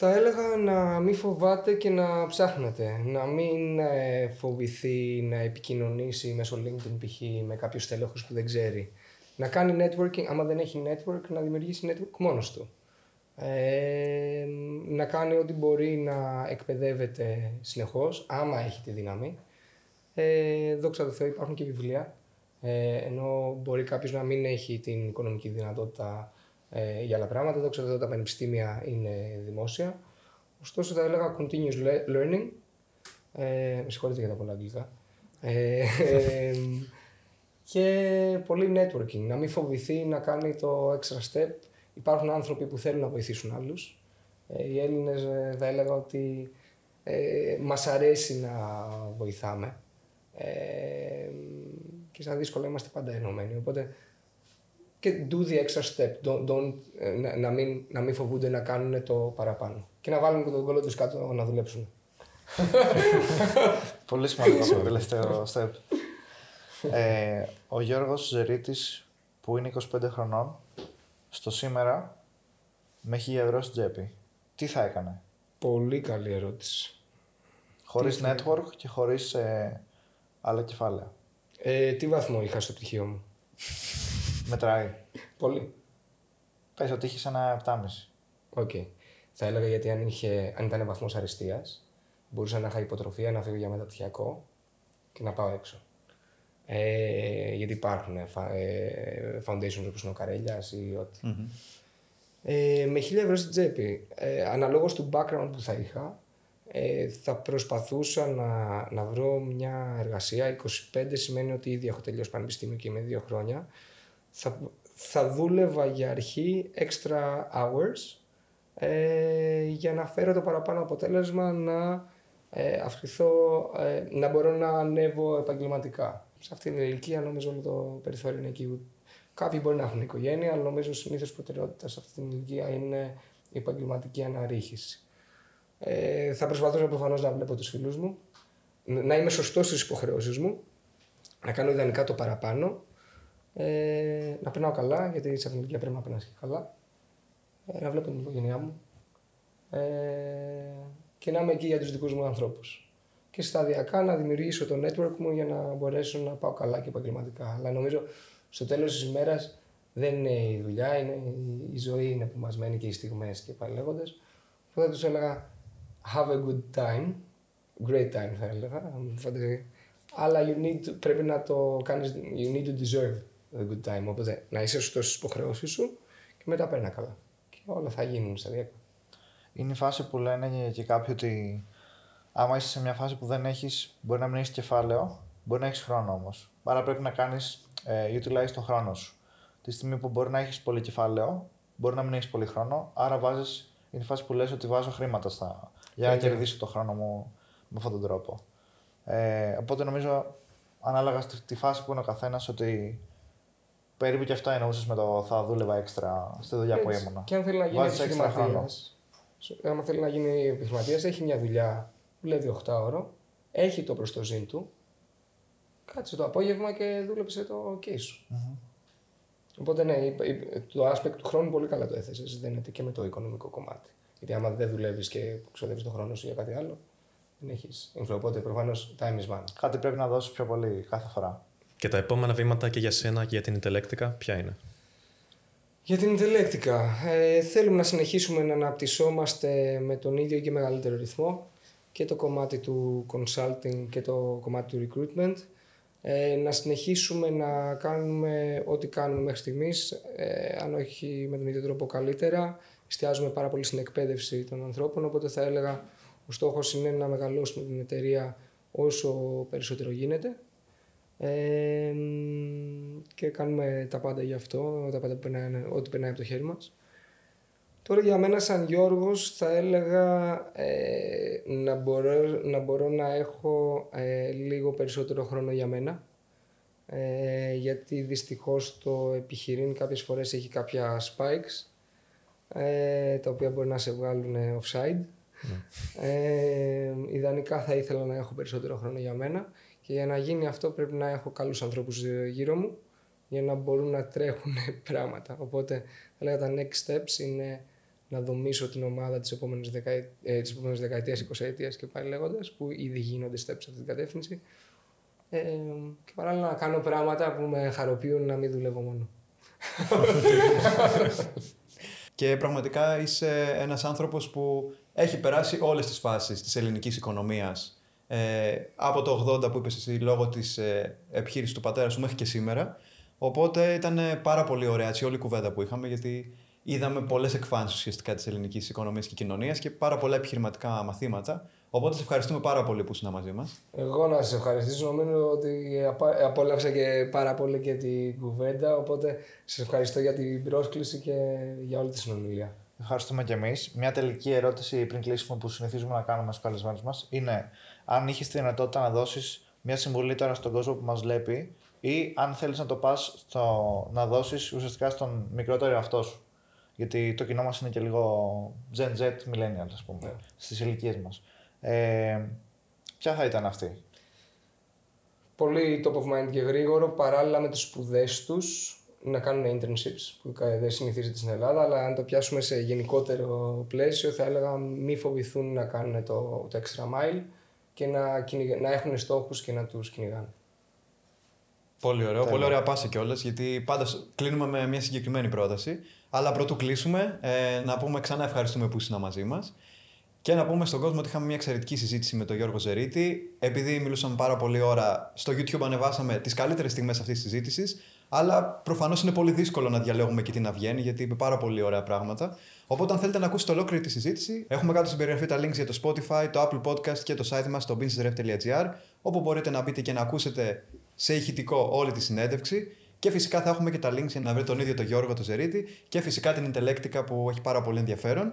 Θα έλεγα να μην φοβάται και να ψάχνετε. Να μην ε, φοβηθεί να επικοινωνήσει μέσω LinkedIn π.χ. με κάποιους τέλεχους που δεν ξέρει. Να κάνει networking, άμα δεν έχει network, να δημιουργήσει network μόνος του. Ε, να κάνει ό,τι μπορεί να εκπαιδεύεται συνεχώς, άμα έχει τη δύναμη. Ε, δόξα τω Θεώ υπάρχουν και βιβλία ε, ενώ μπορεί κάποιος να μην έχει την οικονομική δυνατότητα ε, για άλλα πράγματα. Εδώ ξέρω ότι τα πανεπιστήμια είναι δημόσια. Ωστόσο, θα έλεγα continuous learning. Ε, με συγχωρείτε για τα πολλά αγγλικά. Ε, και πολύ networking. Να μην φοβηθεί να κάνει το extra step. Υπάρχουν άνθρωποι που θέλουν να βοηθήσουν άλλους. Ε, οι Έλληνες ε, θα έλεγα ότι ε, μας αρέσει να βοηθάμε. Ε, και στα δύσκολα είμαστε πάντα ενωμένοι. Οπότε και do the extra step. Don't, don't, ε, να, να, μην, να μην φοβούνται να κάνουν το παραπάνω. Και να βάλουν και τον κόλλο τους κάτω να δουλέψουν. Πολύ σημαντικό το τελευταίο step. Ε, ο Γιώργος Ζερίτης που είναι 25 χρονών στο σήμερα με έχει ευρώ στην τσέπη. Τι θα έκανε; Πολύ καλή ερώτηση. Χωρίς network και χωρίς ε, άλλα κεφάλαια. Ε, τι βαθμό είχα στο πτυχίο μου; Μετράει. Πολύ. Πες ότι είχες ένα 7,5. OK. Okay. Θα έλεγα γιατί αν, είχε, αν ήταν βαθμός αριστείας, μπορούσα να είχα υποτροφία να φύγω για μεταπτυχιακό και να πάω έξω. Ε, γιατί υπάρχουν ε, foundations όπως είναι ο Καρέλιας ή οτι Ε, με 1000 ευρώ στην τσέπη, ε, αναλόγως του background που θα είχα, ε, θα προσπαθούσα να, να βρω μια εργασία. 25 σημαίνει ότι ήδη έχω τελειώσει πανεπιστήμιο και είμαι δύο χρόνια. Θα, θα δούλευα για αρχή extra hours ε, για να φέρω το παραπάνω αποτέλεσμα να ε, αυξηθώ, ε, να μπορώ να ανέβω επαγγελματικά. Σε αυτήν την ηλικία νομίζω ότι το περιθώριο είναι εκεί. Κάποιοι μπορεί να έχουν οικογένεια, αλλά νομίζω συνήθως προτεραιότητα σε αυτή την ηλικία είναι η επαγγελματική αναρρίχηση. Ε, θα προσπαθήσω προφανώς να βλέπω τους φίλους μου, να είμαι σωστός στις υποχρεώσεις μου, να κάνω ιδανικά το παραπάνω, ε, να περνάω καλά, γιατί σε αυτήν την ηλικία πρέπει να περνάς και καλά, ε, να βλέπω την οικογένειά μου ε, και να είμαι εκεί για τους δικούς μου ανθρώπους. Και σταδιακά να δημιουργήσω το network μου για να μπορέσω να πάω καλά και επαγγελματικά. Αλλά νομίζω στο τέλος της ημέρας δεν είναι η δουλειά, είναι η ζωή είναι που μας μένει και οι στιγμές και πάλι λέγοντα. θα τους έλεγα have a good time, great time θα έλεγα, αλλά you need, πρέπει να το κάνεις, you need to deserve a good time, οπότε να είσαι σωστός στις υποχρεώσεις σου και μετά παίρνει καλά και όλα θα γίνουν σταδιακά. Είναι η φάση που λένε και κάποιοι ότι άμα είσαι σε μια φάση που δεν έχεις, μπορεί να μην έχεις κεφάλαιο, μπορεί να έχεις χρόνο όμως. Άρα πρέπει να κάνεις ε, utilize τον χρόνο σου. Τη στιγμή που μπορεί να έχεις πολύ κεφάλαιο, μπορεί να μην έχεις πολύ χρόνο, άρα βάζεις. Είναι η φάση που λες ότι βάζω χρήματα στα, για να κερδίσω το χρόνο μου με αυτόν τον τρόπο. Ε, οπότε νομίζω, ανάλογα στη φάση που είναι ο καθένας, ότι περίπου και αυτό εννοούσες με το θα δούλευα έξτρα στη δουλειά που ήμουνα. Και αν θέλει να γίνει επιχειρηματίας, αν θέλει να γίνει επιχειρηματίας, έχει μια δουλειά, δουλεύει 8 ώρο, έχει το προστοζήν του, κάτσε το απόγευμα και δούλεψε το case σου. Mm-hmm. Οπότε ναι, το aspect του χρόνου πολύ καλά το έθεσες. Δεν και με το οικονομικό κομμάτι. Γιατί άμα δεν δουλεύεις και ξοδεύεις τον χρόνο σου για κάτι άλλο, δεν έχεις inflow. Οπότε προφανώς time is money. Κάτι πρέπει να δώσεις πιο πολύ κάθε φορά. Και τα επόμενα βήματα και για σένα και για την Intellectica, ποια είναι; Για την Intellectica, ε, θέλουμε να συνεχίσουμε να αναπτυσσόμαστε με τον ίδιο και μεγαλύτερο ρυθμό και το κομμάτι του consulting και το κομμάτι του recruitment. Ε, να συνεχίσουμε να κάνουμε ό,τι κάνουμε μέχρι στιγμής, ε, αν όχι με τον ίδιο τρόπο καλύτερα, εστιάζουμε πάρα πολύ στην εκπαίδευση των ανθρώπων, οπότε θα έλεγα ο στόχος είναι να μεγαλώσουμε την εταιρεία όσο περισσότερο γίνεται ε, και κάνουμε τα πάντα γι' αυτό, τα πάντα που περνάει, ό,τι περνάει από το χέρι μας. Τώρα για μένα σαν Γιώργος θα έλεγα ε, να, μπορώ, να μπορώ να έχω ε, λίγο περισσότερο χρόνο για μένα ε, γιατί δυστυχώς το επιχειρήν κάποιες φορές έχει κάποια spikes ε, τα οποία μπορεί να σε βγάλουν offside. Ναι. Ε, ιδανικά θα ήθελα να έχω περισσότερο χρόνο για μένα και για να γίνει αυτό πρέπει να έχω καλούς ανθρώπους γύρω μου για να μπορούν να τρέχουν πράγματα. Οπότε θα λέγα τα next steps είναι να δομήσω την ομάδα της επόμενης, δεκαετ... ε, της επόμενης δεκαετίας, εικοσαετίας και πάλι λέγοντας, που ήδη γίνονται steps σε αυτή την κατεύθυνση. Ε, και παράλληλα να κάνω πράγματα που με χαροποιούν να μην δουλεύω μόνο. Και πραγματικά είσαι ένας άνθρωπος που έχει περάσει όλες τις φάσεις της ελληνικής οικονομίας. Ε, από το 80 που είπες εσύ λόγω της ε, επιχείρησης του πατέρα σου μέχρι και σήμερα. Οπότε ήταν πάρα πολύ ωραία έτσι, όλη η κουβέντα που είχαμε γιατί είδαμε πολλές εκφάνσεις ουσιαστικά της ελληνικής οικονομίας και κοινωνίας και πάρα πολλά επιχειρηματικά μαθήματα. Οπότε σε ευχαριστούμε πάρα πολύ που ήσουν μαζί μας. Εγώ να σας ευχαριστήσω. Νομίζω ότι απόλαυσα και πάρα πολύ και την κουβέντα. Οπότε σας ευχαριστώ για την πρόσκληση και για όλη τη συνομιλία. Ευχαριστούμε και εμείς. Μια τελική ερώτηση πριν κλείσουμε που συνηθίζουμε να κάνουμε στους καλεσμένους μας είναι αν είχες τη δυνατότητα να δώσεις μια συμβουλή τώρα στον κόσμο που μας βλέπει ή αν θέλεις να το πας να δώσεις ουσιαστικά στον μικρότερο εαυτό σου. Γιατί το κοινό μας είναι και λίγο Gen Z millennials, ας πούμε, yeah. Ναι. στις ηλικίες μας. Ε, ποια θα ήταν αυτή; Πολύ top of mind και γρήγορο, παράλληλα με τις σπουδές τους, να κάνουν internships που δεν συνηθίζεται στην Ελλάδα, αλλά αν το πιάσουμε σε γενικότερο πλαίσιο θα έλεγα μη φοβηθούν να κάνουν το, το extra mile και να, να έχουν στόχους και να τους κυνηγάνε. Πολύ ωραίο, πολύ ωραία πάσα κιόλας, γιατί πάντα κλείνουμε με μια συγκεκριμένη πρόταση. Αλλά πρωτού κλείσουμε, ε, να πούμε ξανά ευχαριστούμε που ήσουν μαζί μας. Και να πούμε στον κόσμο ότι είχαμε μια εξαιρετική συζήτηση με τον Γιώργο Ζερίτη. Επειδή μιλούσαμε πάρα πολύ ώρα, στο YouTube ανεβάσαμε τις καλύτερες στιγμές αυτής της συζήτησης. Αλλά προφανώς είναι πολύ δύσκολο να διαλέγουμε και τι να βγαίνει, γιατί είπε πάρα πολύ ωραία πράγματα. Οπότε, αν θέλετε να ακούσετε ολόκληρη τη συζήτηση, έχουμε κάτω στην περιγραφή τα links για το Spotify, το Apple Podcast και το site μας στο businessref.gr, όπου μπορείτε να μπείτε και να ακούσετε σε ηχητικό όλη τη συνέντευξη. Και φυσικά θα έχουμε και τα links για να βρείτε τον ίδιο τον Γιώργο το Ζερίτη και φυσικά την Intellectica που έχει πάρα πολύ ενδιαφέρον.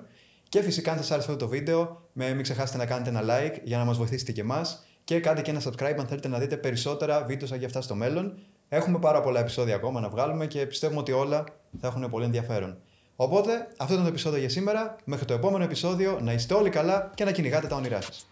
Και φυσικά αν σας άρεσε αυτό το βίντεο, μην ξεχάσετε να κάνετε ένα like για να μας βοηθήσετε και εμάς και κάντε και ένα subscribe αν θέλετε να δείτε περισσότερα βίντεο σαν και αυτά στο μέλλον. Έχουμε πάρα πολλά επεισόδια ακόμα να βγάλουμε και πιστεύουμε ότι όλα θα έχουν πολύ ενδιαφέρον. Οπότε, αυτό ήταν το επεισόδιο για σήμερα. Μέχρι το επόμενο επεισόδιο, να είστε όλοι καλά και να κυνηγάτε τα όνειρά σας.